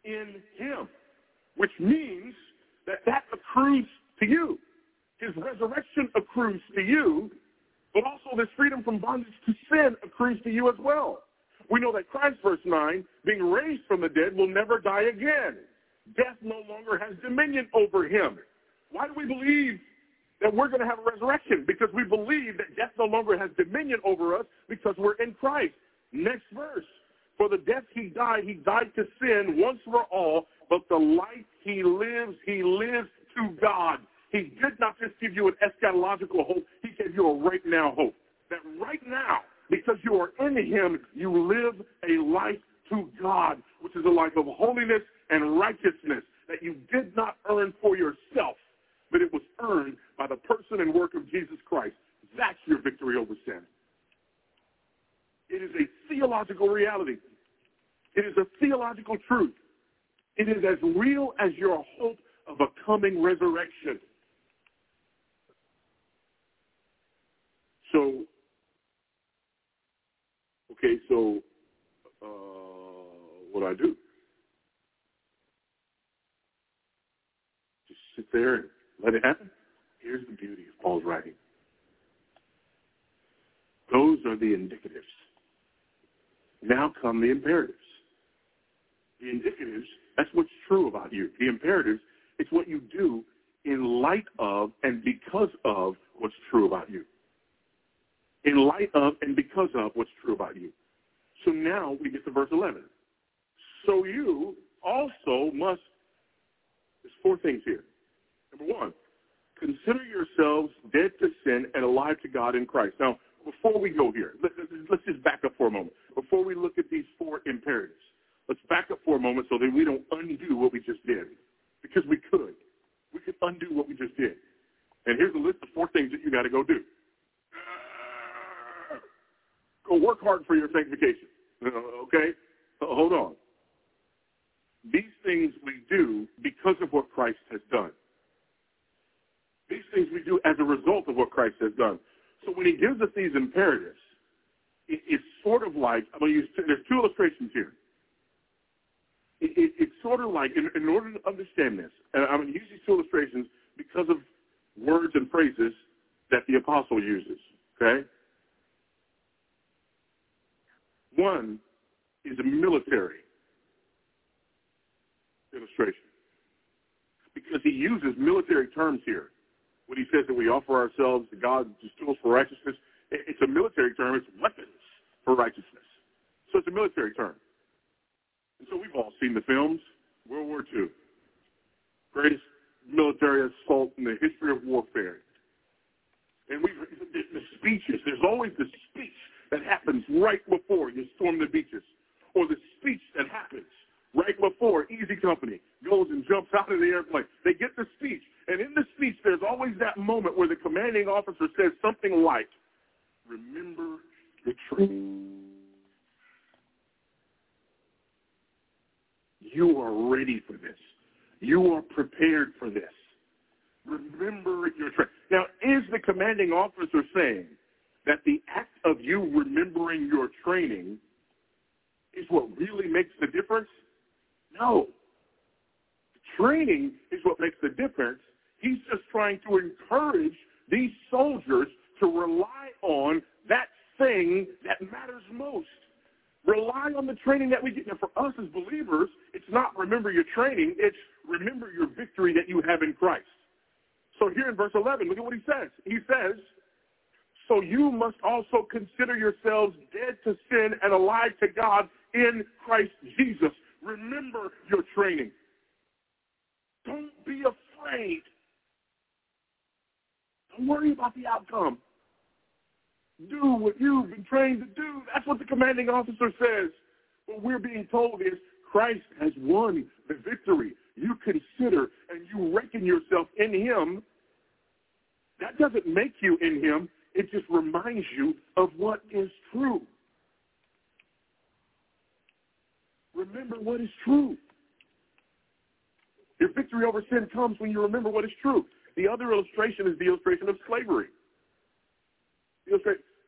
In him. Which means that that accrues to you. His resurrection accrues to you but also this freedom from bondage to sin accrues to you as well. We know that Christ, verse 9, being raised from the dead, will never die again. Death no longer has dominion over him. Why do we believe that we're going to have a resurrection? Because we believe that death no longer has dominion over us because we're in Christ. Next verse. For the death he died, he died to sin once for all, but the life he lives, he lives to God. He did not just give you an eschatological hope. He gave you a right now hope. That right now, because you are in him, you live a life to God, which is a life of holiness and righteousness that you did not earn for yourself, but it was earned by the person and work of Jesus Christ. That's your victory over sin. It is a theological reality. It is a theological truth. It is as real as your hope of a coming resurrection. So, okay, so uh, what do I do? Just sit there and let it happen? Here's the beauty of Paul's writing. Those are the indicatives. Now come the imperatives. The indicatives, that's what's true about you. The imperatives, it's what you do in light of and because of what's true about you. In light of and because of what's true about you. So now we get to verse 11. So you also must, there's four things here. Number one, consider yourselves dead to sin and alive to God in Christ. Now, before we go here, let, us just back up for a moment. Before we look at these four imperatives, let's back up for a moment so that we don't undo what we just did. Because we could. We could undo what we just did. And here's a list of four things that you got to go do. Go work hard for your sanctification. Uh, okay? Uh, hold on. These things we do because of what Christ has done. These things we do as a result of what Christ has done. So when he gives us these imperatives, it's sort of like, I'm going to use, there's two illustrations here. It, it, it's sort of like, in, in order to understand this, and I'm going to use these two illustrations because of words and phrases that the apostle uses, okay? One is a military illustration because he uses military terms here when he says that we offer ourselves to God as tools for righteousness, it's a military term. It's weapons for righteousness. So it's a military term. And so we've all seen the films. World War II. Greatest military assault in the history of warfare. And we've the speeches, there's always the speech that happens right before you storm the beaches. Or the speech that happens right before Easy Company goes and jumps out of the airplane. They get the speech. And in the speech, there's always that moment where the commanding officer says something like, remember the training. You are ready for this. You are prepared for this. Remember your training. Now, is the commanding officer saying that the act of you remembering your training is what really makes the difference? No. Training is what makes the difference. He's just trying to encourage these soldiers to rely on that thing that matters most. Rely on the training that we get. Now, for us as believers, it's not remember your training. It's remember your victory that you have in Christ. So here in verse 11, look at what he says. He says, so you must also consider yourselves dead to sin and alive to God in Christ Jesus. Remember your training. Don't be afraid. Don't worry about the outcome. Do what you've been trained to do. That's what the commanding officer says. What we're being told is Christ has won the victory. You consider and you reckon yourself in him. That doesn't make you in him. It just reminds you of what is true. Remember what is true. Your victory over sin comes when you remember what is true. The other illustration is the illustration of slavery.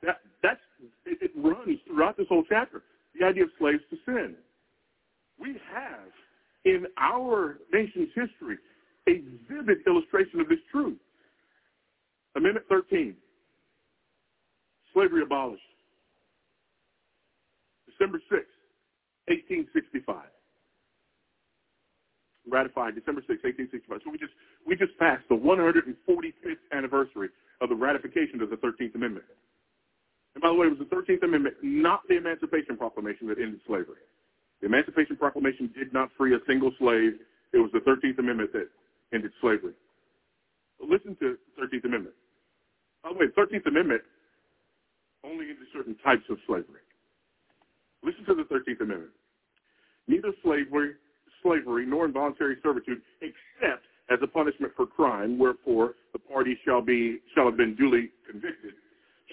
That, that's, it, it runs throughout this whole chapter, the idea of slaves to sin. We have in our nation's history a vivid illustration of this truth. Amendment 13, slavery abolished. December 6, 1865. Ratified December 6, 1865. So we just we just passed the 145th anniversary of the ratification of the 13th Amendment. And by the way, it was the 13th Amendment, not the Emancipation Proclamation that ended slavery. The Emancipation Proclamation did not free a single slave. It was the 13th Amendment that ended slavery. But listen to the 13th Amendment. By the way, the 13th Amendment only into certain types of slavery. Listen to the 13th Amendment. Neither slavery, slavery nor involuntary servitude, except as a punishment for crime, wherefore the party shall be shall have been duly convicted,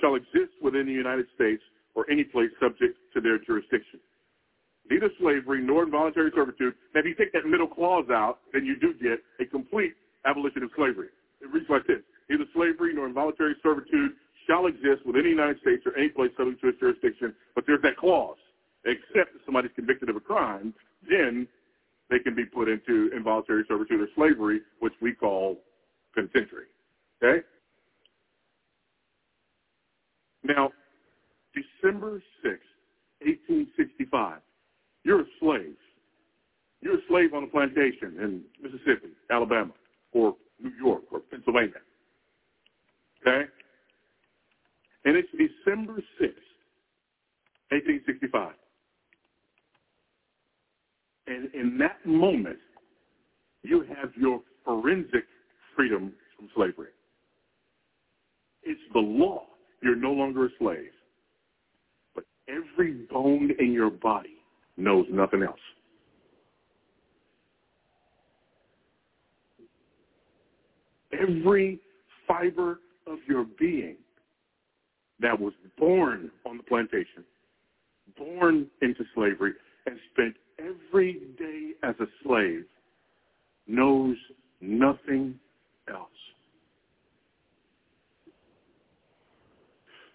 shall exist within the United States or any place subject to their jurisdiction. Neither slavery nor involuntary servitude. Now, if you take that middle clause out, then you do get a complete abolition of slavery. It reads like this: Neither slavery nor involuntary servitude shall exist within the United States or any place subject to its jurisdiction, but there's that clause. Except if somebody's convicted of a crime, then they can be put into involuntary servitude or slavery, which we call penitentiary. Okay? Now, December 6, 1865, you're a slave. You're a slave on a plantation in Mississippi, Alabama, or New York, or Pennsylvania. Okay? And it's December 6th, 1865. And in that moment, you have your forensic freedom from slavery. It's the law. You're no longer a slave. But every bone in your body knows nothing else. Every fiber of your being that was born on the plantation, born into slavery, and spent every day as a slave knows nothing else.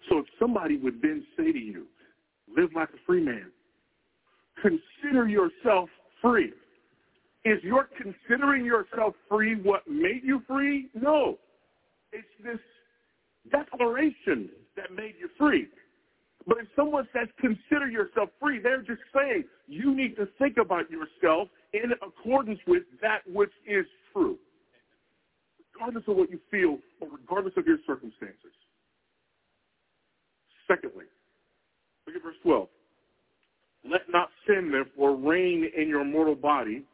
So if somebody would then say to you, live like a free man, consider yourself free. Is your considering yourself free what made you free? No. It's this declaration that made you free. But if someone says, consider yourself free, they're just saying you need to think about yourself in accordance with that which is true, regardless of what you feel or regardless of your circumstances. Secondly, look at verse 12. Let not sin, therefore, reign in your mortal body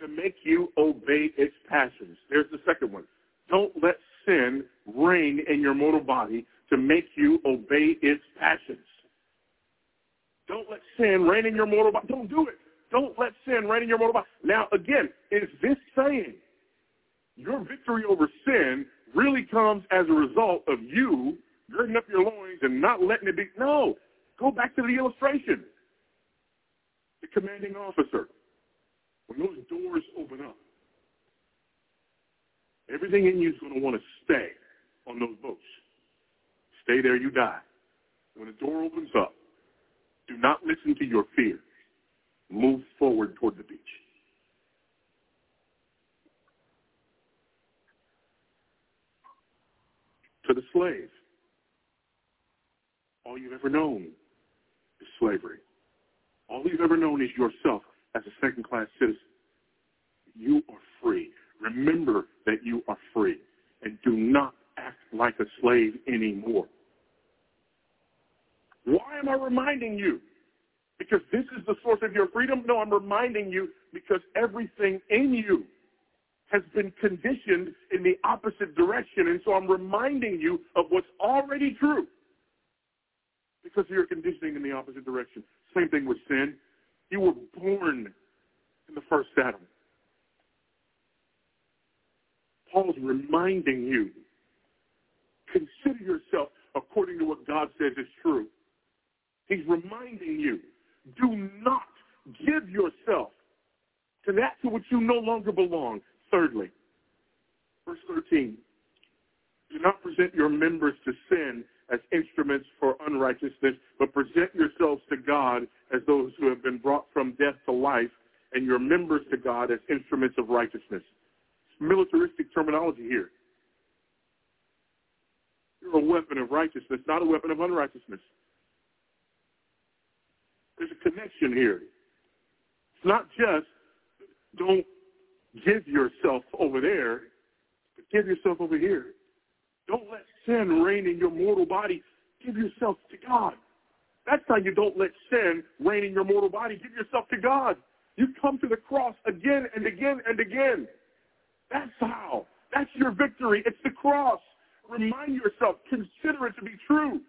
to make you obey its passions. There's the second one. Don't let sin reign in your mortal body to make you obey its passions. Don't let sin reign in your mortal body. Don't do it. Don't let sin reign in your mortal body. Now, again, is this saying your victory over sin really comes as a result of you girding up your loins and not letting it be? No. Go back to the illustration. The commanding officer. When those doors open up, everything in you is going to want to stay on those boats. Stay there, you die. When the door opens up, do not listen to your fears. Move forward toward the beach. To the slave, all you've ever known is slavery. All you've ever known is yourself as a second-class citizen. You are free. Remember that you are free. And do not act like a slave anymore. Why am I reminding you? Because this is the source of your freedom? No, I'm reminding you because everything in you has been conditioned in the opposite direction. And so I'm reminding you of what's already true because of your conditioning in the opposite direction. Same thing with sin. You were born in the first Adam. Paul's reminding you, consider yourself according to what God says is true. He's reminding you, do not give yourself to that to which you no longer belong. Thirdly, verse 13, do not present your members to sin as instruments for unrighteousness, but present yourselves to God as those who have been brought from death to life, and your members to God as instruments of righteousness. Militaristic terminology here. You're a weapon of righteousness, not a weapon of unrighteousness. There's a connection here. It's not just don't give yourself over there, but give yourself over here. Don't let sin reign in your mortal body. Give yourself to God. That's how you don't let sin reign in your mortal body. Give yourself to God. You come to the cross again and again and again. That's how. That's your victory. It's the cross. Remind yourself. Consider it to be true.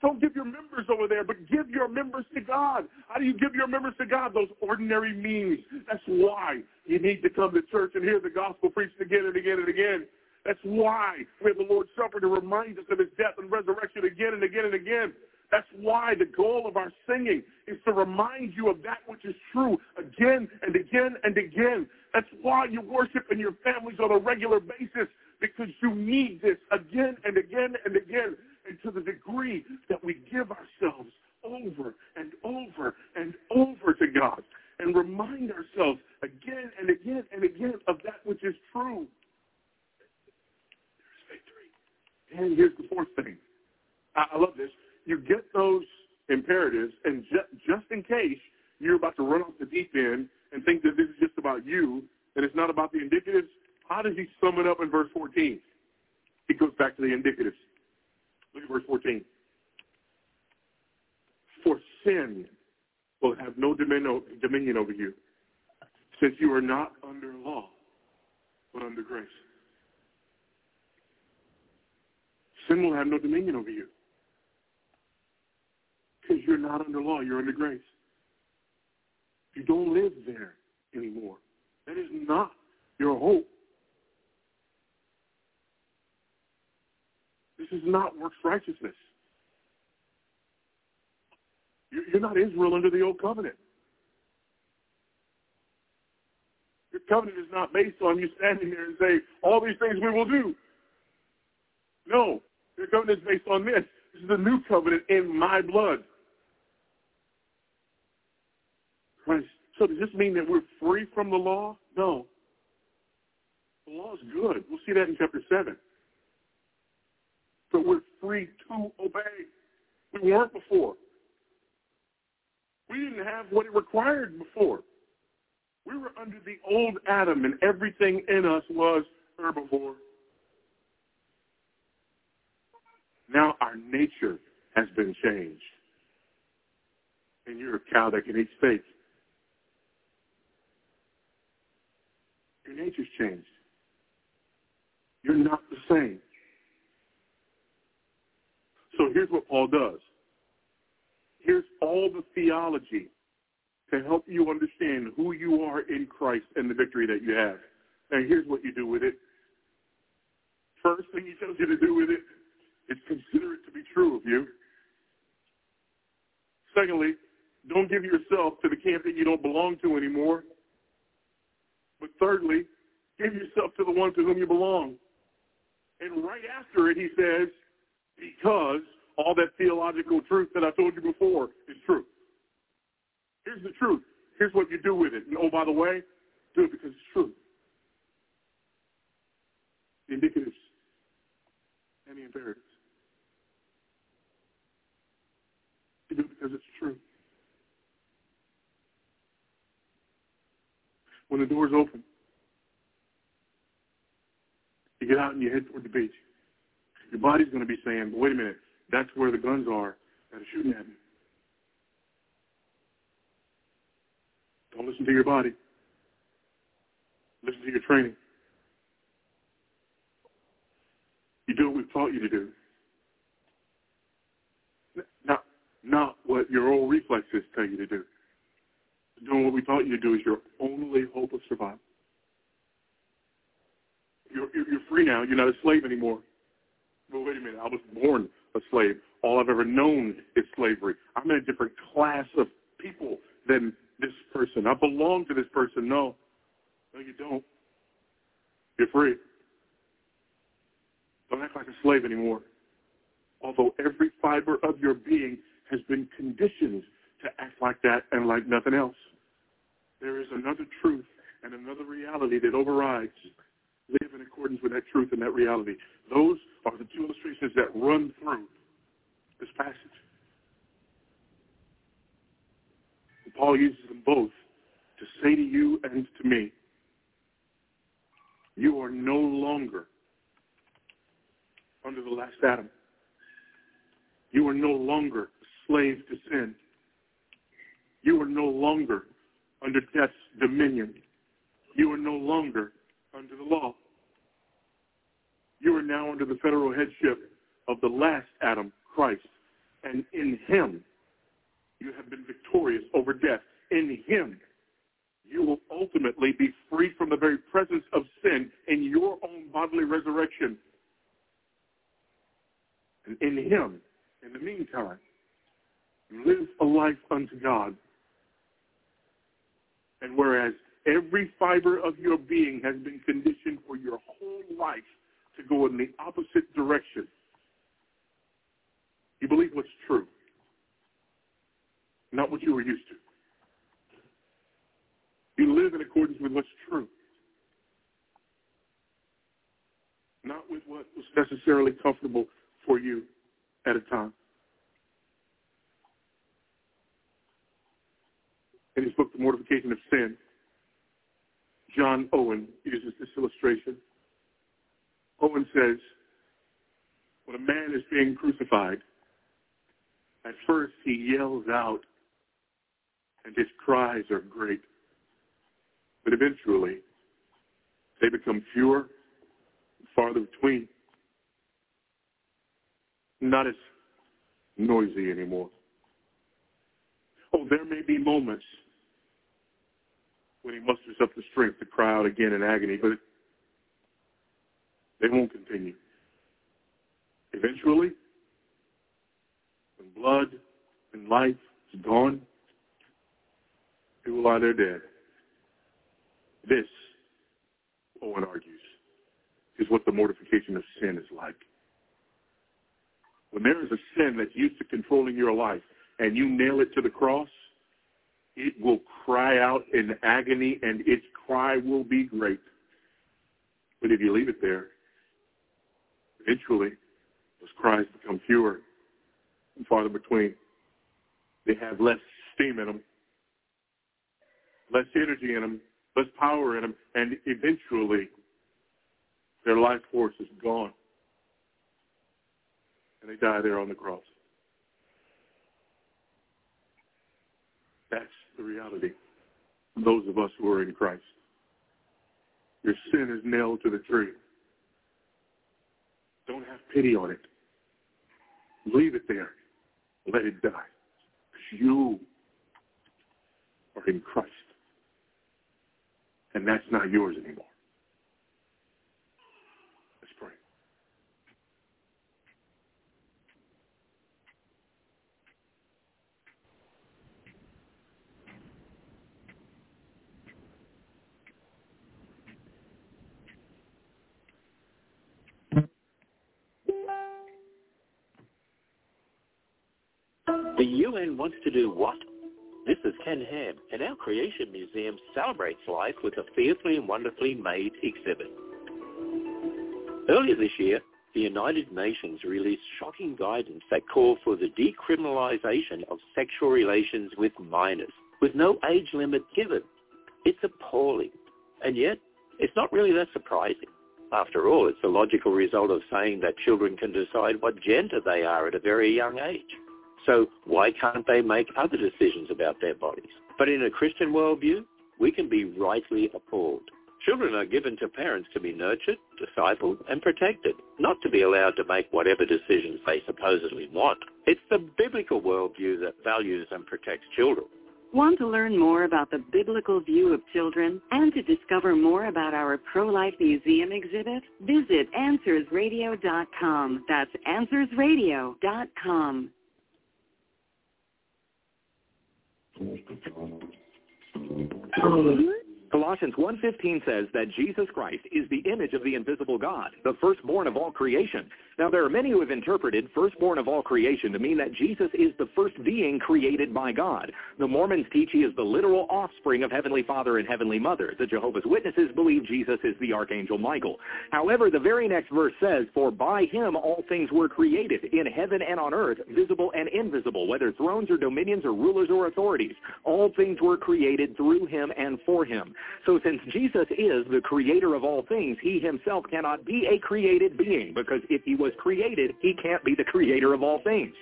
Don't give your members over there, but give your members to God. How do you give your members to God? Those ordinary means. That's why you need to come to church and hear the gospel preached again and again and again. That's why we have the Lord's Supper to remind us of his death and resurrection again and again and again. That's why the goal of our singing is to remind you of that which is true again and again and again. That's why you worship in your families on a regular basis because you need this again and again and again. And to the degree that we give ourselves over and over and over to God and remind ourselves again and again and again of that which is true, there's victory. And here's the fourth thing. I, I love this. You get those imperatives, and ju- just in case you're about to run off the deep end and think that this is just about you and it's not about the indicatives, how does he sum it up in verse 14? He goes back to the indicatives. Look at verse 14. For sin will have no dominion over you, since you are not under law, but under grace. Sin will have no dominion over you. Because you're not under law, you're under grace. You don't live there anymore. That is not your hope. This is not works righteousness. You're not Israel under the old covenant. Your covenant is not based on you standing there and say, all these things we will do. No. Your covenant is based on this. This is the new covenant in my blood. Christ. So does this mean that we're free from the law? No. The law is good. We'll see that in chapter 7. But we're free to obey. We weren't before. We didn't have what it required before. We were under the old Adam, and everything in us was herbivore. Now our nature has been changed. And you're a cow that can eat steak. Your nature's changed. You're not the same. So here's what Paul does. Here's all the theology to help you understand who you are in Christ and the victory that you have. And here's what you do with it. First thing he tells you to do with it is consider it to be true of you. Secondly, don't give yourself to the camp that you don't belong to anymore. But thirdly, give yourself to the one to whom you belong. And right after it, he says, because all that theological truth that I told you before is true. Here's the truth. Here's what you do with it. And oh, by the way, do it because it's true. The indicatives and the imperatives. Do it because it's true. When the doors open, you get out and you head toward the beach. Your body's going to be saying, wait a minute, that's where the guns are that are shooting at me. Don't listen to your body. Listen to your training. You do what we've taught you to do. Not, not what your old reflexes tell you to do. Doing what we taught you to do is your only hope of survival. You're, you're, free now. You're not a slave anymore. Well, wait a minute. I was born a slave. All I've ever known is slavery. I'm in a different class of people than this person. I belong to this person. No. No, you don't. You're free. Don't act like a slave anymore. Although every fiber of your being has been conditioned to act like that and like nothing else. There is another truth and another reality that overrides live in accordance with that truth and that reality. Those are the two illustrations that run through this passage. And Paul uses them both to say to you and to me, you are no longer under the last Adam. You are no longer slave to sin. You are no longer under death's dominion. You are no longer under the law. You are now under the federal headship of the last Adam, Christ. And in him, you have been victorious over death. In him, you will ultimately be free from the very presence of sin in your own bodily resurrection. And in him, in the meantime, live a life unto God. And whereas every fiber of your being has been conditioned for your whole life to go in the opposite direction. You believe what's true, not what you were used to. You live in accordance with what's true, not with what was necessarily comfortable for you at a time. In his book, The Mortification of Sin, John Owen uses this illustration. Owen says, when a man is being crucified, at first he yells out and his cries are great. But eventually, they become fewer, farther between, not as noisy anymore. Oh, there may be moments when he musters up the strength to cry out again in agony, but they won't continue. Eventually, when blood and life is gone, he will lie there dead. This, Owen argues, is what the mortification of sin is like. When there is a sin that's used to controlling your life and you nail it to the cross, it will cry out in agony and its cry will be great. But if you leave it there, eventually those cries become fewer and farther between. They have less steam in them, less energy in them, less power in them, and eventually their life force is gone. And they die there on the cross. Reality those of us who are in Christ. Your sin is nailed to the tree. Don't have pity on it. Leave it there. Let it die. You are in Christ. And that's not yours anymore. The UN wants to do what? This is Ken Ham, and our Creation Museum celebrates life with a fearfully and wonderfully made exhibit. Earlier this year, the United Nations released shocking guidance that called for the decriminalization of sexual relations with minors, with no age limit given. It's appalling. And yet, it's not really that surprising. After all, it's the logical result of saying that children can decide what gender they are at a very young age. So why can't they make other decisions about their bodies? But in a Christian worldview, we can be rightly appalled. Children are given to parents to be nurtured, discipled, and protected, not to be allowed to make whatever decisions they supposedly want. It's the biblical worldview that values and protects children. Want to learn more about the biblical view of children and to discover more about our pro-life museum exhibit? Visit AnswersRadio.com. That's AnswersRadio.com. Colossians 1.15 says that Jesus Christ is the image of the invisible God, the firstborn of all creation. Now, there are many who have interpreted firstborn of all creation to mean that Jesus is the first being created by God. The Mormons teach he is the literal offspring of Heavenly Father and Heavenly Mother. The Jehovah's Witnesses believe Jesus is the Archangel Michael. However, the very next verse says, For by him all things were created, in heaven and on earth, visible and invisible, whether thrones or dominions or rulers or authorities. All things were created through him and for him. So since Jesus is the creator of all things, he himself cannot be a created being, because if he was created, he can't be the creator of all things.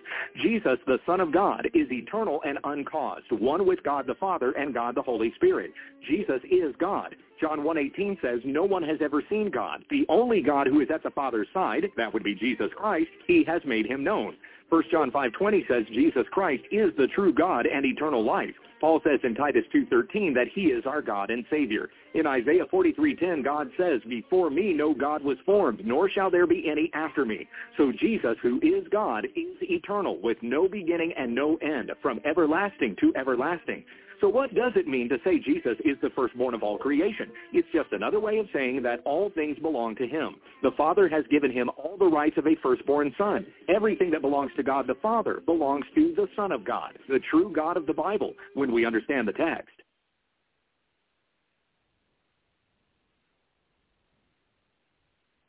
Jesus, the Son of God, is eternal and uncaused, one with God the Father and God the Holy Spirit. Jesus is God. John 1.18 says, no one has ever seen God. The only God who is at the Father's side, that would be Jesus Christ, he has made him known. 1 John 5.20 says Jesus Christ is the true God and eternal life. Paul says in Titus 2.13 that he is our God and Savior. In Isaiah 43.10, God says, Before me no God was formed, nor shall there be any after me. So Jesus, who is God, is eternal, with no beginning and no end, from everlasting to everlasting. So what does it mean to say Jesus is the firstborn of all creation? It's just another way of saying that all things belong to him. The Father has given him all the rights of a firstborn son. Everything that belongs to God the Father belongs to the Son of God, the true God of the Bible, when we understand the text.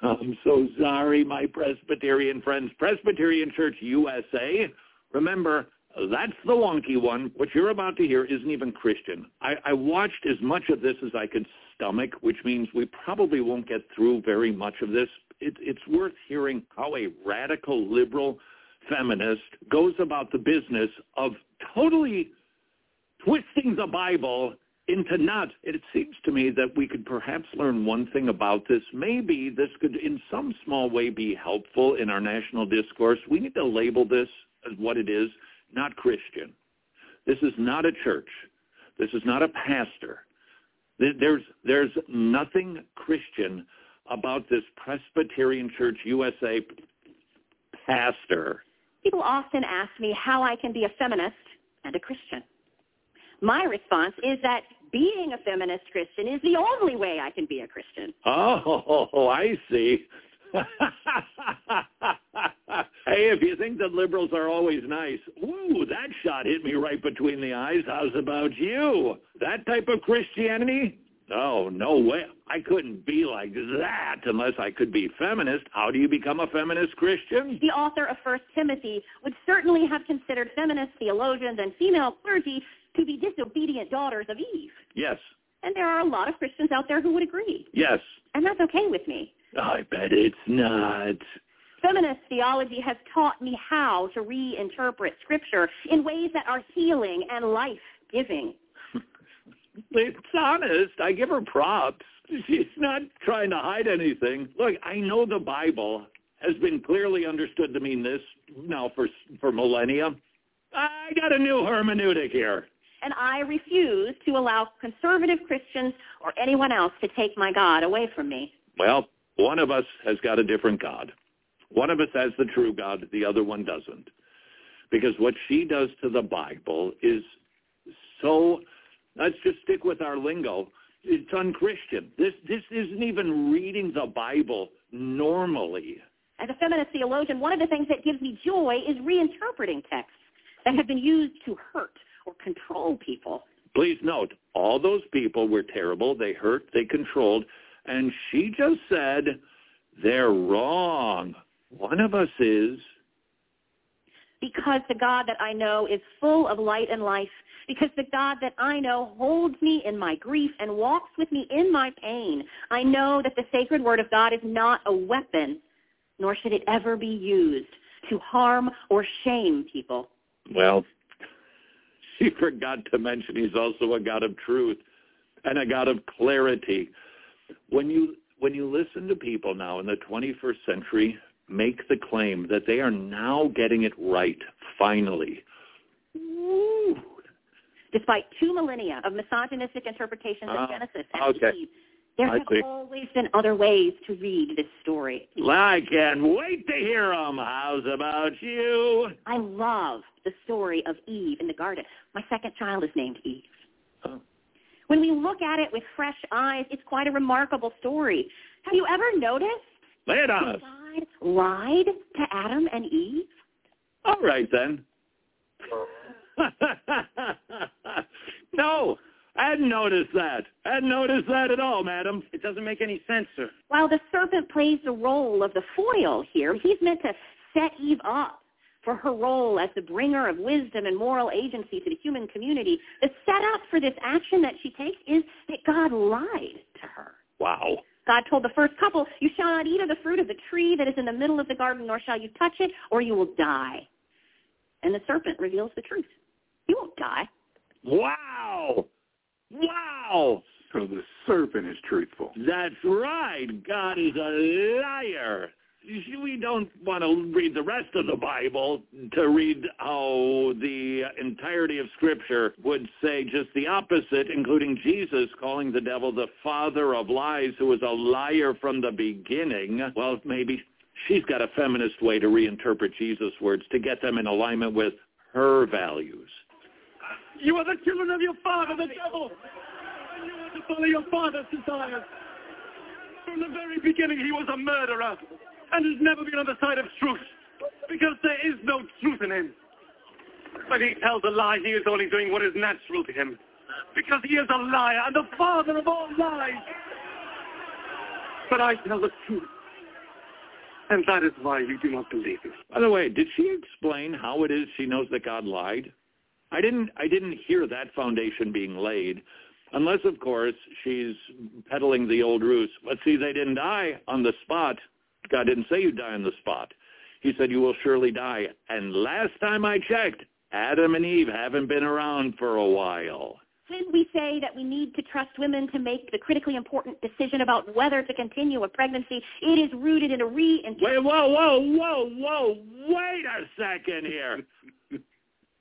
I'm so sorry, my Presbyterian friends. Presbyterian Church USA. Remember, that's the wonky one. What you're about to hear isn't even Christian. I, I watched as much of this as I could stomach, which means we probably won't get through very much of this. It, it's worth hearing how a radical liberal feminist goes about the business of totally twisting the Bible into not. It seems to me that we could perhaps learn one thing about this. Maybe this could in some small way be helpful in our national discourse. We need to label this as what it is not Christian. This is not a church. This is not a pastor. There's, there's nothing Christian about this Presbyterian Church USA pastor. People often ask me how I can be a feminist and a Christian. My response is that being a feminist Christian is the only way I can be a Christian. Oh, I see. hey, if you think that liberals are always nice, ooh, that shot hit me right between the eyes. How's about you? That type of Christianity? Oh, no way. I couldn't be like that unless I could be feminist. How do you become a feminist Christian? The author of First Timothy would certainly have considered feminist theologians and female clergy to be disobedient daughters of Eve. Yes. And there are a lot of Christians out there who would agree. Yes. And that's okay with me. I bet it's not. Feminist theology has taught me how to reinterpret Scripture in ways that are healing and life-giving. it's honest. I give her props. She's not trying to hide anything. Look, I know the Bible has been clearly understood to mean this now for for millennia. I got a new hermeneutic here. And I refuse to allow conservative Christians or anyone else to take my God away from me. Well, one of us has got a different God. One of us has the true God, the other one doesn't. Because what she does to the Bible is so, let's just stick with our lingo, it's unchristian. This, this isn't even reading the Bible normally. As a feminist theologian, one of the things that gives me joy is reinterpreting texts that have been used to hurt or control people. Please note, all those people were terrible. They hurt, they controlled, and she just said, they're wrong. One of us is. Because the God that I know is full of light and life. Because the God that I know holds me in my grief and walks with me in my pain. I know that the sacred word of God is not a weapon, nor should it ever be used to harm or shame people. Well, she forgot to mention he's also a God of truth and a God of clarity. When you when you listen to people now in the 21st century make the claim that they are now getting it right, finally. Ooh. Despite two millennia of misogynistic interpretations of uh, Genesis and okay. Eve, there I have see. always been other ways to read this story. I can't wait to hear them. How's about you? I love the story of Eve in the garden. My second child is named Eve. Oh. When we look at it with fresh eyes, it's quite a remarkable story. Have you ever noticed Lay it on us. God lied to Adam and Eve? All right, then. no, I hadn't noticed that. I hadn't noticed that at all, madam. It doesn't make any sense, sir. While the serpent plays the role of the foil here, he's meant to set Eve up for her role as the bringer of wisdom and moral agency to the human community. The setup for this action that she takes is that God lied to her. Wow. God told the first couple, you shall not eat of the fruit of the tree that is in the middle of the garden, nor shall you touch it, or you will die. And the serpent reveals the truth. You won't die. Wow. Wow. So the serpent is truthful. That's right. God is a liar. We don't want to read the rest of the Bible to read how the entirety of Scripture would say just the opposite, including Jesus calling the devil the father of lies, who was a liar from the beginning. Well, maybe she's got a feminist way to reinterpret Jesus' words to get them in alignment with her values. You are the children of your father, the devil. And you are to follow your father's desires. From the very beginning, he was a murderer and has never been on the side of truth because there is no truth in him. When he tells a lie, he is only doing what is natural to him because he is a liar and the father of all lies. But I tell the truth. And that is why you do not believe it. By the way, did she explain how it is she knows that God lied? I didn't I didn't hear that foundation being laid. Unless of course she's peddling the old ruse. But see they didn't die on the spot. God didn't say you die on the spot. He said you will surely die. And last time I checked, Adam and Eve haven't been around for a while when we say that we need to trust women to make the critically important decision about whether to continue a pregnancy, it is rooted in a re- Wait, whoa, whoa, whoa, whoa, wait a second here.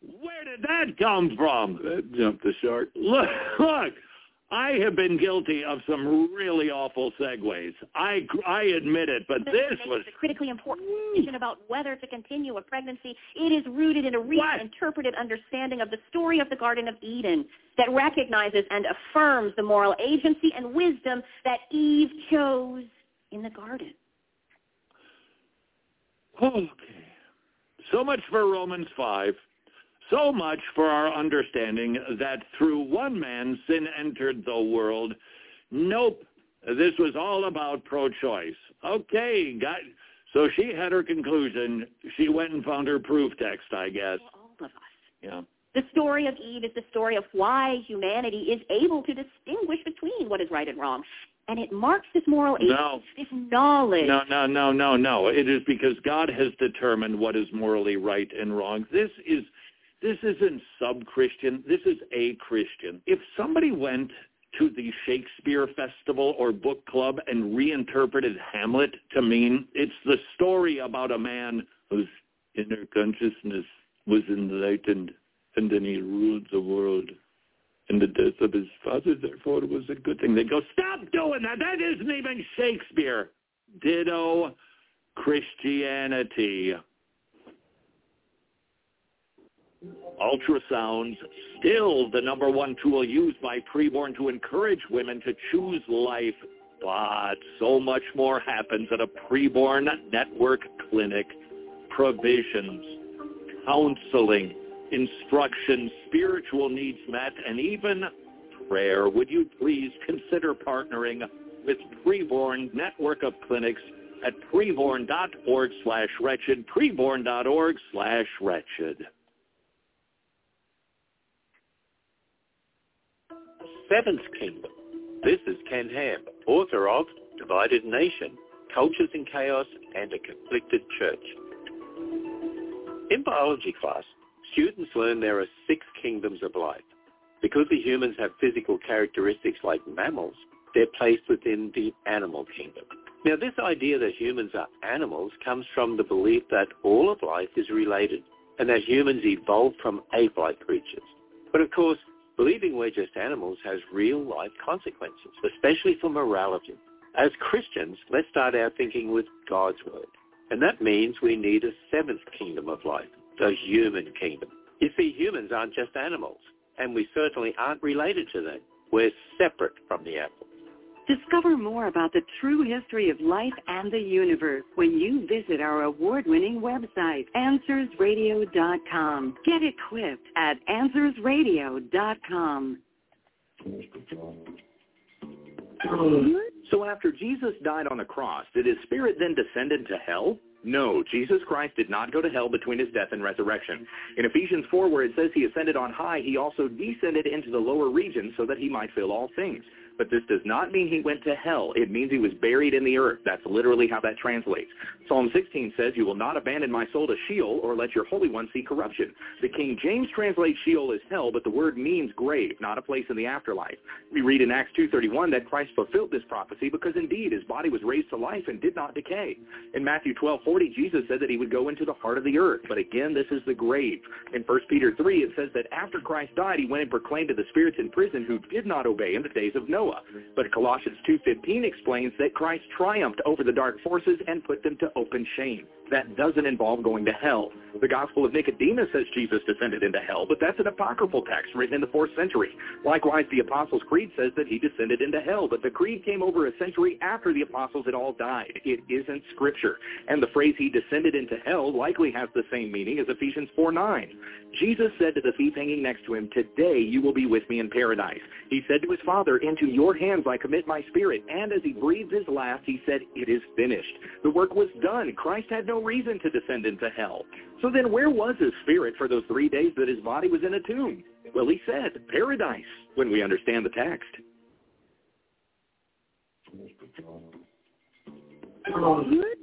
Where did that come from? That jumped the shark. Look, look, I have been guilty of some really awful segues. I I admit it, but this was the critically important decision about whether to continue a pregnancy. It is rooted in a reinterpreted understanding of the story of the Garden of Eden that recognizes and affirms the moral agency and wisdom that Eve chose in the garden. Okay. So much for Romans 5. So much for our understanding that through one man sin entered the world. Nope. This was all about pro-choice. Okay, got, so she had her conclusion. She went and found her proof text, I guess. all of us. Yeah. The story of Eve is the story of why humanity is able to distinguish between what is right and wrong. And it marks this moral age, no. this knowledge. No, no, no, no, no. It is because God has determined what is morally right and wrong. This is this isn't sub-Christian. This is a Christian. If somebody went to the Shakespeare Festival or book club and reinterpreted Hamlet to mean it's the story about a man whose inner consciousness was enlightened and then he ruled the world. And the death of his father, therefore, was a good thing. They go, stop doing that. That isn't even Shakespeare. Ditto Christianity. Ultrasounds, still the number one tool used by preborn to encourage women to choose life. But so much more happens at a preborn network clinic. Provisions, counseling, instruction, spiritual needs met, and even prayer. Would you please consider partnering with Preborn Network of Clinics at preborn.org slash wretched, preborn.org slash wretched. Seventh Kingdom. This is Ken Ham, author of Divided Nation, Cultures in Chaos and a Conflicted Church. In biology class, students learn there are six kingdoms of life. Because the humans have physical characteristics like mammals, they're placed within the animal kingdom. Now, this idea that humans are animals comes from the belief that all of life is related and that humans evolved from ape-like creatures. But of course, Believing we're just animals has real-life consequences, especially for morality. As Christians, let's start our thinking with God's Word. And that means we need a seventh kingdom of life, the human kingdom. You see, humans aren't just animals, and we certainly aren't related to them. We're separate from the animals. Discover more about the true history of life and the universe when you visit our award-winning website, AnswersRadio.com. Get equipped at AnswersRadio.com. So after Jesus died on the cross, did his spirit then descend into hell? No, Jesus Christ did not go to hell between his death and resurrection. In Ephesians 4, where it says he ascended on high, he also descended into the lower regions so that he might fill all things but this does not mean he went to hell. It means he was buried in the earth. That's literally how that translates. Psalm 16 says, You will not abandon my soul to Sheol or let your Holy One see corruption. The King James translates Sheol as hell, but the word means grave, not a place in the afterlife. We read in Acts 2.31 that Christ fulfilled this prophecy because indeed his body was raised to life and did not decay. In Matthew 12.40, Jesus said that he would go into the heart of the earth, but again, this is the grave. In 1 Peter 3, it says that after Christ died, he went and proclaimed to the spirits in prison who did not obey in the days of Noah. Noah. But Colossians 2.15 explains that Christ triumphed over the dark forces and put them to open shame. That doesn't involve going to hell. The Gospel of Nicodemus says Jesus descended into hell, but that's an apocryphal text written in the 4th century. Likewise, the Apostles' Creed says that he descended into hell, but the creed came over a century after the apostles had all died. It isn't Scripture. And the phrase he descended into hell likely has the same meaning as Ephesians 4.9. Jesus said to the thief hanging next to him, Today you will be with me in paradise. He said to his Father, Into your hands I commit my spirit. And as he breathed his last, he said, It is finished. The work was done. Christ had reason to descend into hell. So then where was his spirit for those three days that his body was in a tomb? Well, he said, paradise, when we understand the text.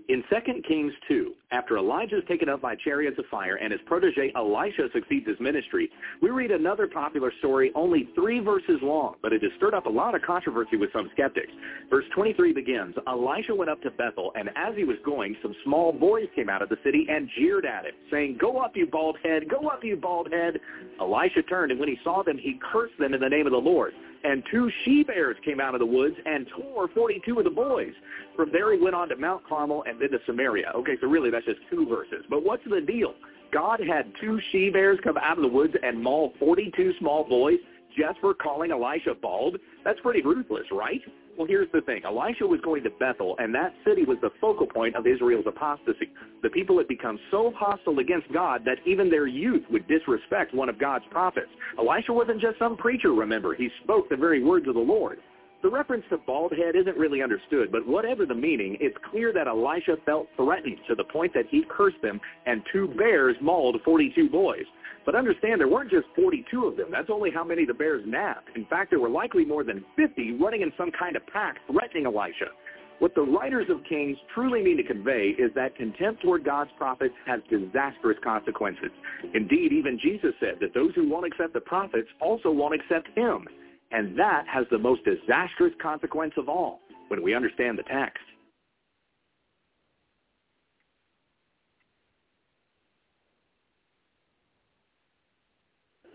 In 2 Kings 2, after Elijah is taken up by chariots of fire and his protege Elisha succeeds his ministry, we read another popular story only three verses long, but it has stirred up a lot of controversy with some skeptics. Verse 23 begins, Elisha went up to Bethel, and as he was going, some small boys came out of the city and jeered at him, saying, Go up, you bald head! Go up, you bald head! Elisha turned, and when he saw them, he cursed them in the name of the Lord and two she-bears came out of the woods and tore 42 of the boys. From there he went on to Mount Carmel and then to Samaria. Okay, so really that's just two verses. But what's the deal? God had two she-bears come out of the woods and maul 42 small boys just for calling Elisha bald? That's pretty ruthless, right? Well, here's the thing. Elisha was going to Bethel, and that city was the focal point of Israel's apostasy. The people had become so hostile against God that even their youth would disrespect one of God's prophets. Elisha wasn't just some preacher, remember. He spoke the very words of the Lord. The reference to bald head isn't really understood, but whatever the meaning, it's clear that Elisha felt threatened to the point that he cursed them and two bears mauled 42 boys. But understand, there weren't just 42 of them. That's only how many the bears nabbed. In fact, there were likely more than 50 running in some kind of pack threatening Elisha. What the writers of Kings truly mean to convey is that contempt toward God's prophets has disastrous consequences. Indeed, even Jesus said that those who won't accept the prophets also won't accept him. And that has the most disastrous consequence of all when we understand the text.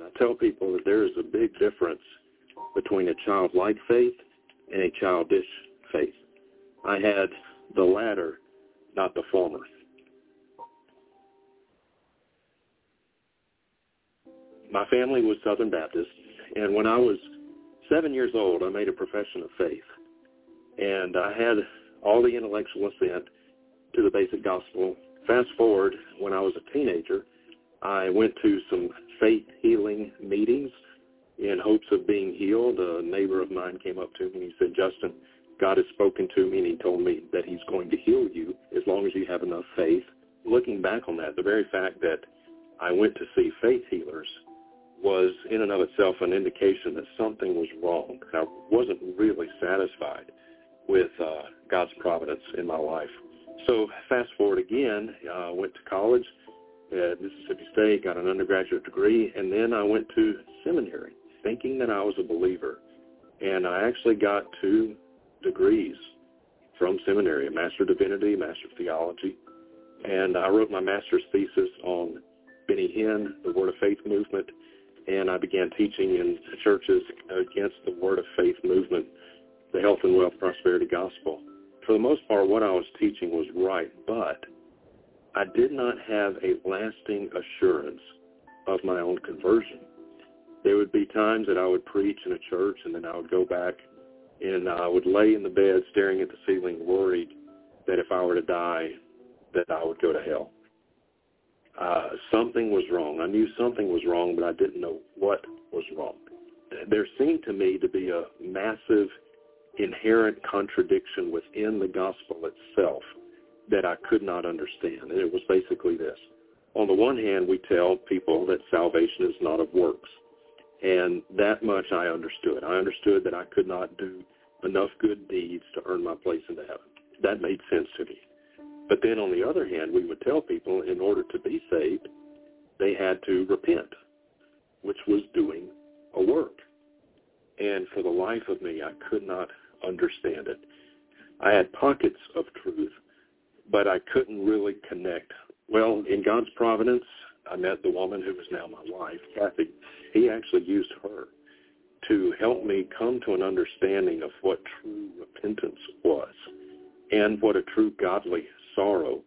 I tell people that there is a big difference between a childlike faith and a childish faith. I had the latter, not the former. My family was Southern Baptist, and when I was seven years old, I made a profession of faith. And I had all the intellectual assent to the basic gospel. Fast forward, when I was a teenager, I went to some faith healing meetings in hopes of being healed. A neighbor of mine came up to me and he said, Justin, God has spoken to me and he told me that he's going to heal you as long as you have enough faith. Looking back on that, the very fact that I went to see faith healers was in and of itself an indication that something was wrong. I wasn't really satisfied with uh, God's providence in my life. So fast forward again, uh, went to college at Mississippi State, got an undergraduate degree, and then I went to seminary thinking that I was a believer. And I actually got two degrees from seminary, a Master of Divinity, Master of Theology. And I wrote my master's thesis on Benny Hinn, the Word of Faith movement, and I began teaching in churches against the Word of Faith movement, the health and wealth prosperity gospel. For the most part, what I was teaching was right, but I did not have a lasting assurance of my own conversion. There would be times that I would preach in a church and then I would go back and I would lay in the bed staring at the ceiling worried that if I were to die, that I would go to hell uh, something was wrong. I knew something was wrong, but I didn't know what was wrong. There seemed to me to be a massive inherent contradiction within the gospel itself that I could not understand. And it was basically this. On the one hand, we tell people that salvation is not of works. And that much I understood. I understood that I could not do enough good deeds to earn my place in heaven. That made sense to me. But then on the other hand, we would tell people in order to be saved, they had to repent, which was doing a work. And for the life of me, I could not understand it. I had pockets of truth, but I couldn't really connect. Well, in God's providence, I met the woman who is now my wife, Kathy. He actually used her to help me come to an understanding of what true repentance was and what a true godly sorrow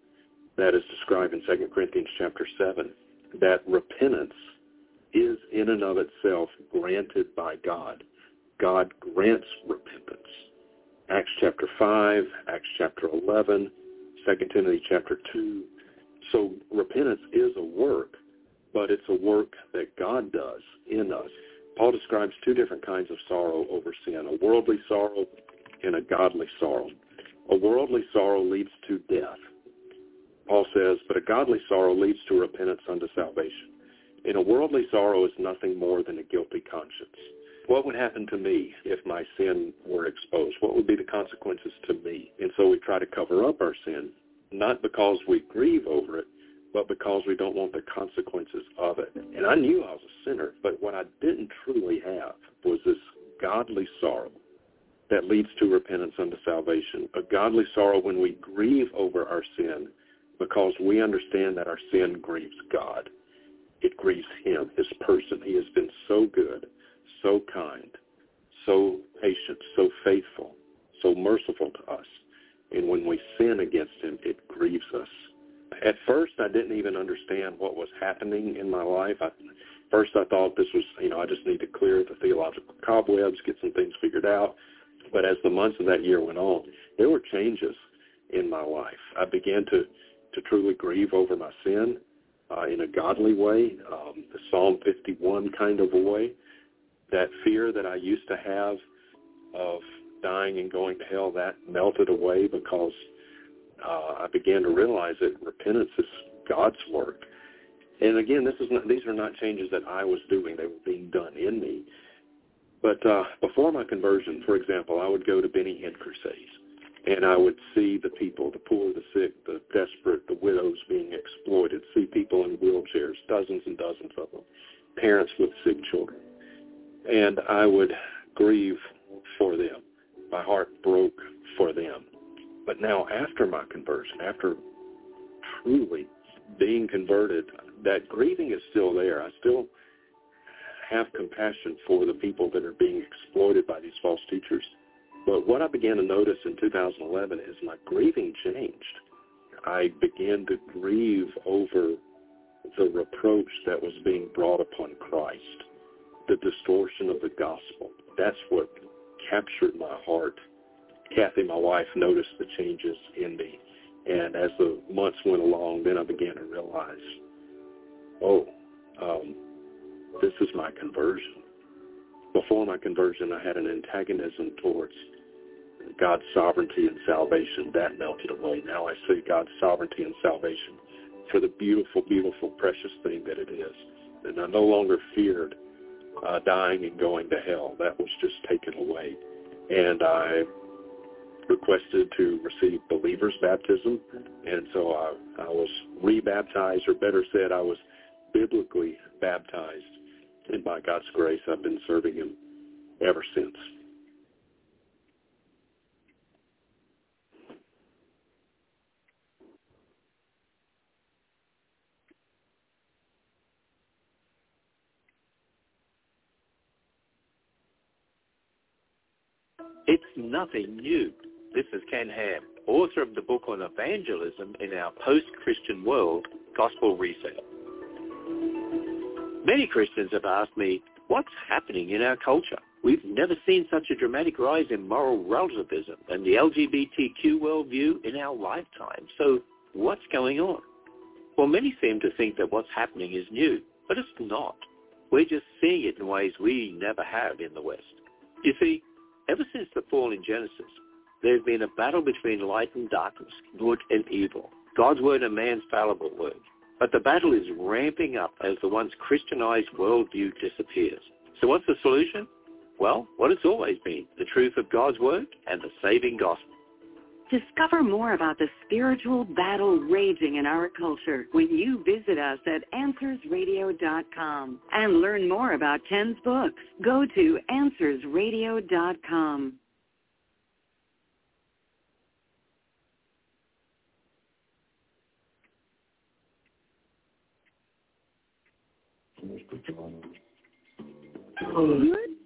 that is described in 2 Corinthians chapter 7, that repentance is in and of itself granted by God. God grants repentance. Acts chapter 5, Acts chapter 11, 2 Timothy chapter 2. So repentance is a work, but it's a work that God does in us. Paul describes two different kinds of sorrow over sin, a worldly sorrow and a godly sorrow. A worldly sorrow leads to death. Paul says, but a godly sorrow leads to repentance unto salvation. And a worldly sorrow is nothing more than a guilty conscience. What would happen to me if my sin were exposed? What would be the consequences to me? And so we try to cover up our sin, not because we grieve over it, but because we don't want the consequences of it. And I knew I was a sinner, but what I didn't truly have was this godly sorrow that leads to repentance unto salvation, a godly sorrow when we grieve over our sin because we understand that our sin grieves God. It grieves him, his person. He has been so good, so kind, so patient, so faithful, so merciful to us. And when we sin against him, it grieves us. At first, I didn't even understand what was happening in my life. I, first, I thought this was, you know, I just need to clear the theological cobwebs, get some things figured out. But as the months of that year went on, there were changes in my life. I began to to truly grieve over my sin uh, in a godly way, um, the Psalm 51 kind of a way. That fear that I used to have of dying and going to hell, that melted away because uh, I began to realize that repentance is God's work. And again, this is not, these are not changes that I was doing; they were being done in me. But uh, before my conversion, for example, I would go to Benny Hinn crusades and I would see the people, the poor, the sick, the desperate, the widows being exploited, see people in wheelchairs, dozens and dozens of them, parents with sick children. And I would grieve for them. My heart broke for them. But now after my conversion, after truly being converted, that grieving is still there. I still have compassion for the people that are being exploited by these false teachers but what I began to notice in 2011 is my grieving changed. I began to grieve over the reproach that was being brought upon Christ, the distortion of the gospel. That's what captured my heart. Kathy, my wife, noticed the changes in me. And as the months went along, then I began to realize, oh, um, this is my conversion. Before my conversion, I had an antagonism towards God's sovereignty and salvation, that melted away. Now I see God's sovereignty and salvation for the beautiful, beautiful, precious thing that it is. And I no longer feared uh, dying and going to hell. That was just taken away. And I requested to receive believer's baptism. And so I, I was rebaptized, or better said, I was biblically baptized. And by God's grace, I've been serving him ever since. It's nothing new. This is Ken Ham, author of the book on evangelism in our post-Christian world, Gospel Reset. Many Christians have asked me, what's happening in our culture? We've never seen such a dramatic rise in moral relativism and the LGBTQ worldview in our lifetime. So what's going on? Well, many seem to think that what's happening is new, but it's not. We're just seeing it in ways we never have in the West. You see, Ever since the fall in Genesis, there has been a battle between light and darkness, good and evil, God's word and man's fallible word. But the battle is ramping up as the once Christianized worldview disappears. So what's the solution? Well, what it's always been, the truth of God's word and the saving gospel. Discover more about the spiritual battle raging in our culture when you visit us at AnswersRadio.com and learn more about Ken's books. Go to AnswersRadio.com. Good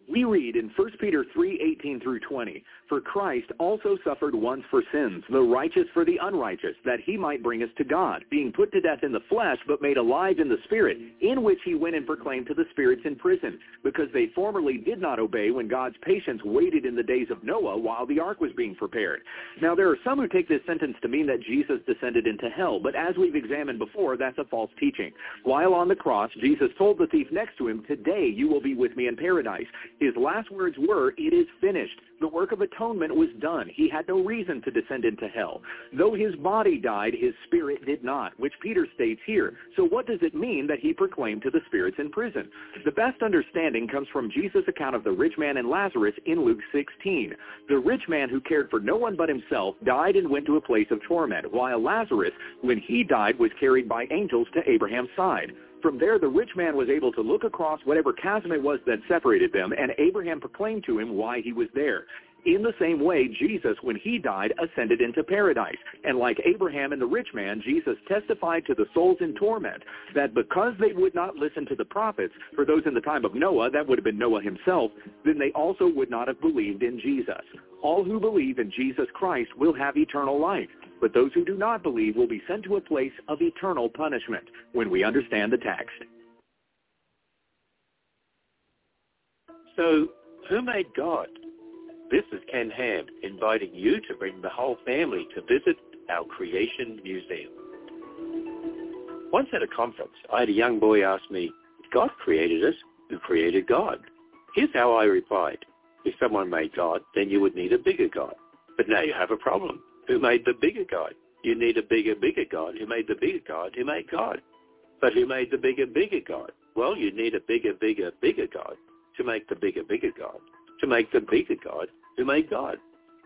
We read in 1 Peter 3:18 through 20, "For Christ also suffered once for sins, the righteous for the unrighteous, that he might bring us to God, being put to death in the flesh, but made alive in the spirit, in which he went and proclaimed to the spirits in prison, because they formerly did not obey when God's patience waited in the days of Noah while the ark was being prepared." Now there are some who take this sentence to mean that Jesus descended into hell, but as we've examined before, that's a false teaching. While on the cross, Jesus told the thief next to him, "Today you will be with me in paradise." His last words were, it is finished. The work of atonement was done. He had no reason to descend into hell. Though his body died, his spirit did not, which Peter states here. So what does it mean that he proclaimed to the spirits in prison? The best understanding comes from Jesus' account of the rich man and Lazarus in Luke 16. The rich man who cared for no one but himself died and went to a place of torment, while Lazarus, when he died, was carried by angels to Abraham's side. From there, the rich man was able to look across whatever chasm it was that separated them, and Abraham proclaimed to him why he was there. In the same way, Jesus, when he died, ascended into paradise. And like Abraham and the rich man, Jesus testified to the souls in torment that because they would not listen to the prophets, for those in the time of Noah, that would have been Noah himself, then they also would not have believed in Jesus. All who believe in Jesus Christ will have eternal life but those who do not believe will be sent to a place of eternal punishment when we understand the text. So, who made God? This is Ken Ham inviting you to bring the whole family to visit our Creation Museum. Once at a conference, I had a young boy ask me, God created us, who created God? Here's how I replied. If someone made God, then you would need a bigger God. But now you have a problem who made the bigger God. You need a bigger, bigger God. Who made the bigger God? Who made God? But who made the bigger, bigger God? Well, you need a bigger, bigger, bigger God to make the bigger, bigger God. To make the bigger God, who made God.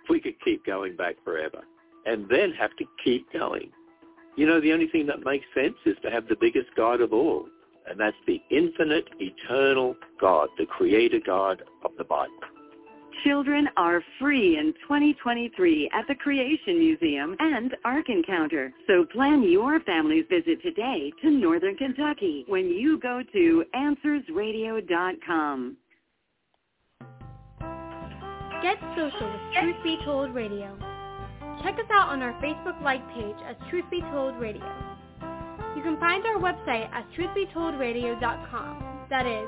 If we could keep going back forever and then have to keep going. You know, the only thing that makes sense is to have the biggest God of all, and that's the infinite, eternal God, the creator God of the Bible. Children are free in 2023 at the Creation Museum and Ark Encounter. So plan your family's visit today to Northern Kentucky when you go to AnswersRadio.com. Get social with Truth Be Told Radio. Check us out on our Facebook like page as Truth Be Told Radio. You can find our website at truthbetoldradio.com. That is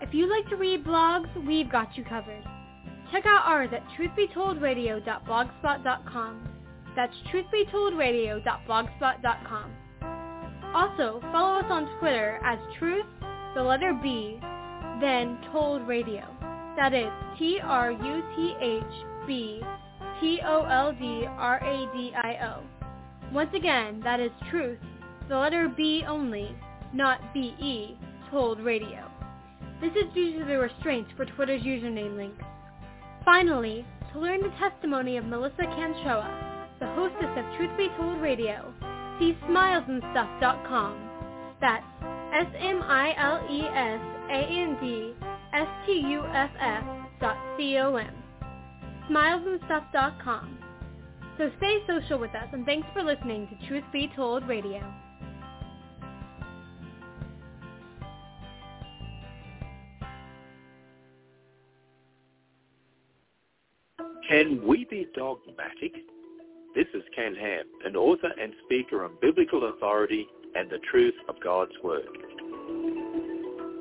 If you like to read blogs, we've got you covered. Check out ours at truthbetoldradio.blogspot.com. That's truthbetoldradio.blogspot.com. Also, follow us on Twitter as truth, the letter B, then told radio. That is T-R-U-T-H-B-T-O-L-D-R-A-D-I-O. Once again, that is truth, the letter B only, not B-E, told radio. This is due to the restraints for Twitter's username links. Finally, to learn the testimony of Melissa Canchoa, the hostess of Truth Be Told Radio, see smilesandstuff.com. That's S-M-I-L-E-S-A-N-D-S-T-U-F-F dot C-O-M. Smilesandstuff.com. So stay social with us and thanks for listening to Truth Be Told Radio. Can we be dogmatic? This is Ken Ham, an author and speaker on biblical authority and the truth of God's Word.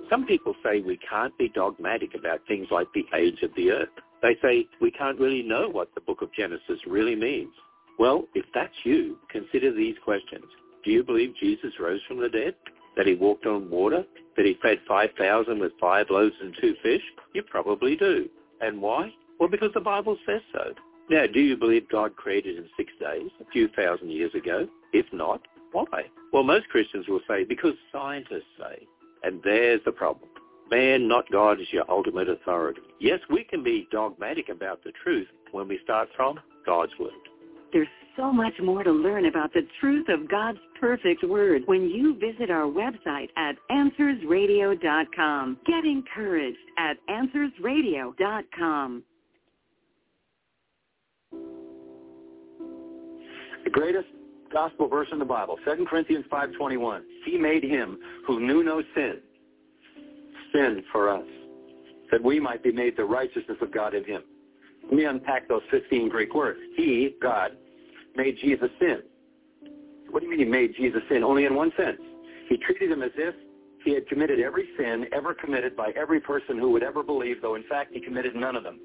Some people say we can't be dogmatic about things like the age of the earth. They say we can't really know what the book of Genesis really means. Well, if that's you, consider these questions. Do you believe Jesus rose from the dead? That he walked on water? That he fed 5,000 with five loaves and two fish? You probably do. And why? Well, because the Bible says so. Now, do you believe God created in six days, a few thousand years ago? If not, why? Well, most Christians will say, because scientists say. And there's the problem. Man, not God, is your ultimate authority. Yes, we can be dogmatic about the truth when we start from God's Word. There's so much more to learn about the truth of God's perfect word when you visit our website at AnswersRadio.com. Get encouraged at AnswersRadio.com. The greatest gospel verse in the Bible, 2 Corinthians 5.21. He made him who knew no sin, sin for us, that we might be made the righteousness of God in him. Let me unpack those 15 Greek words. He, God, made Jesus sin. What do you mean he made Jesus sin? Only in one sense. He treated him as if he had committed every sin ever committed by every person who would ever believe, though in fact he committed none of them.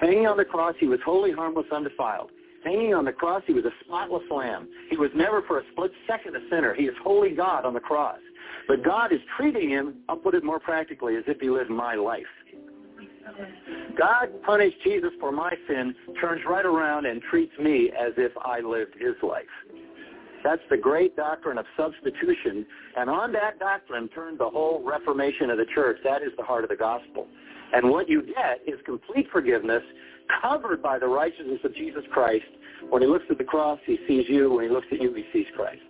Hanging on the cross, he was wholly harmless, undefiled. Hanging on the cross, he was a spotless lamb. He was never for a split second a sinner. He is holy God on the cross. But God is treating him, I'll put it more practically, as if he lived my life. God punished Jesus for my sin, turns right around and treats me as if I lived his life. That's the great doctrine of substitution. And on that doctrine turned the whole reformation of the church. That is the heart of the gospel. And what you get is complete forgiveness covered by the righteousness of Jesus Christ. When he looks at the cross, he sees you. When he looks at you, he sees Christ.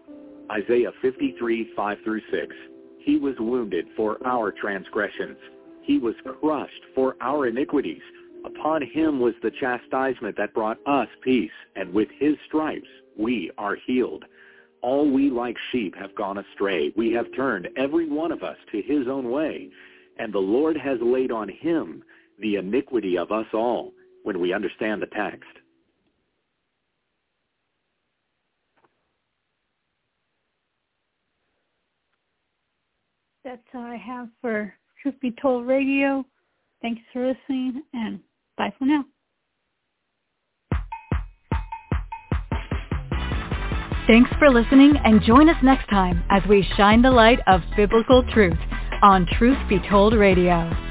Isaiah 53, 5 through 6. He was wounded for our transgressions. He was crushed for our iniquities. Upon him was the chastisement that brought us peace, and with his stripes we are healed. All we like sheep have gone astray. We have turned every one of us to his own way, and the Lord has laid on him the iniquity of us all when we understand the text. That's all I have for Truth Be Told Radio. Thanks for listening, and bye for now. Thanks for listening and join us next time as we shine the light of biblical truth on Truth Be Told Radio.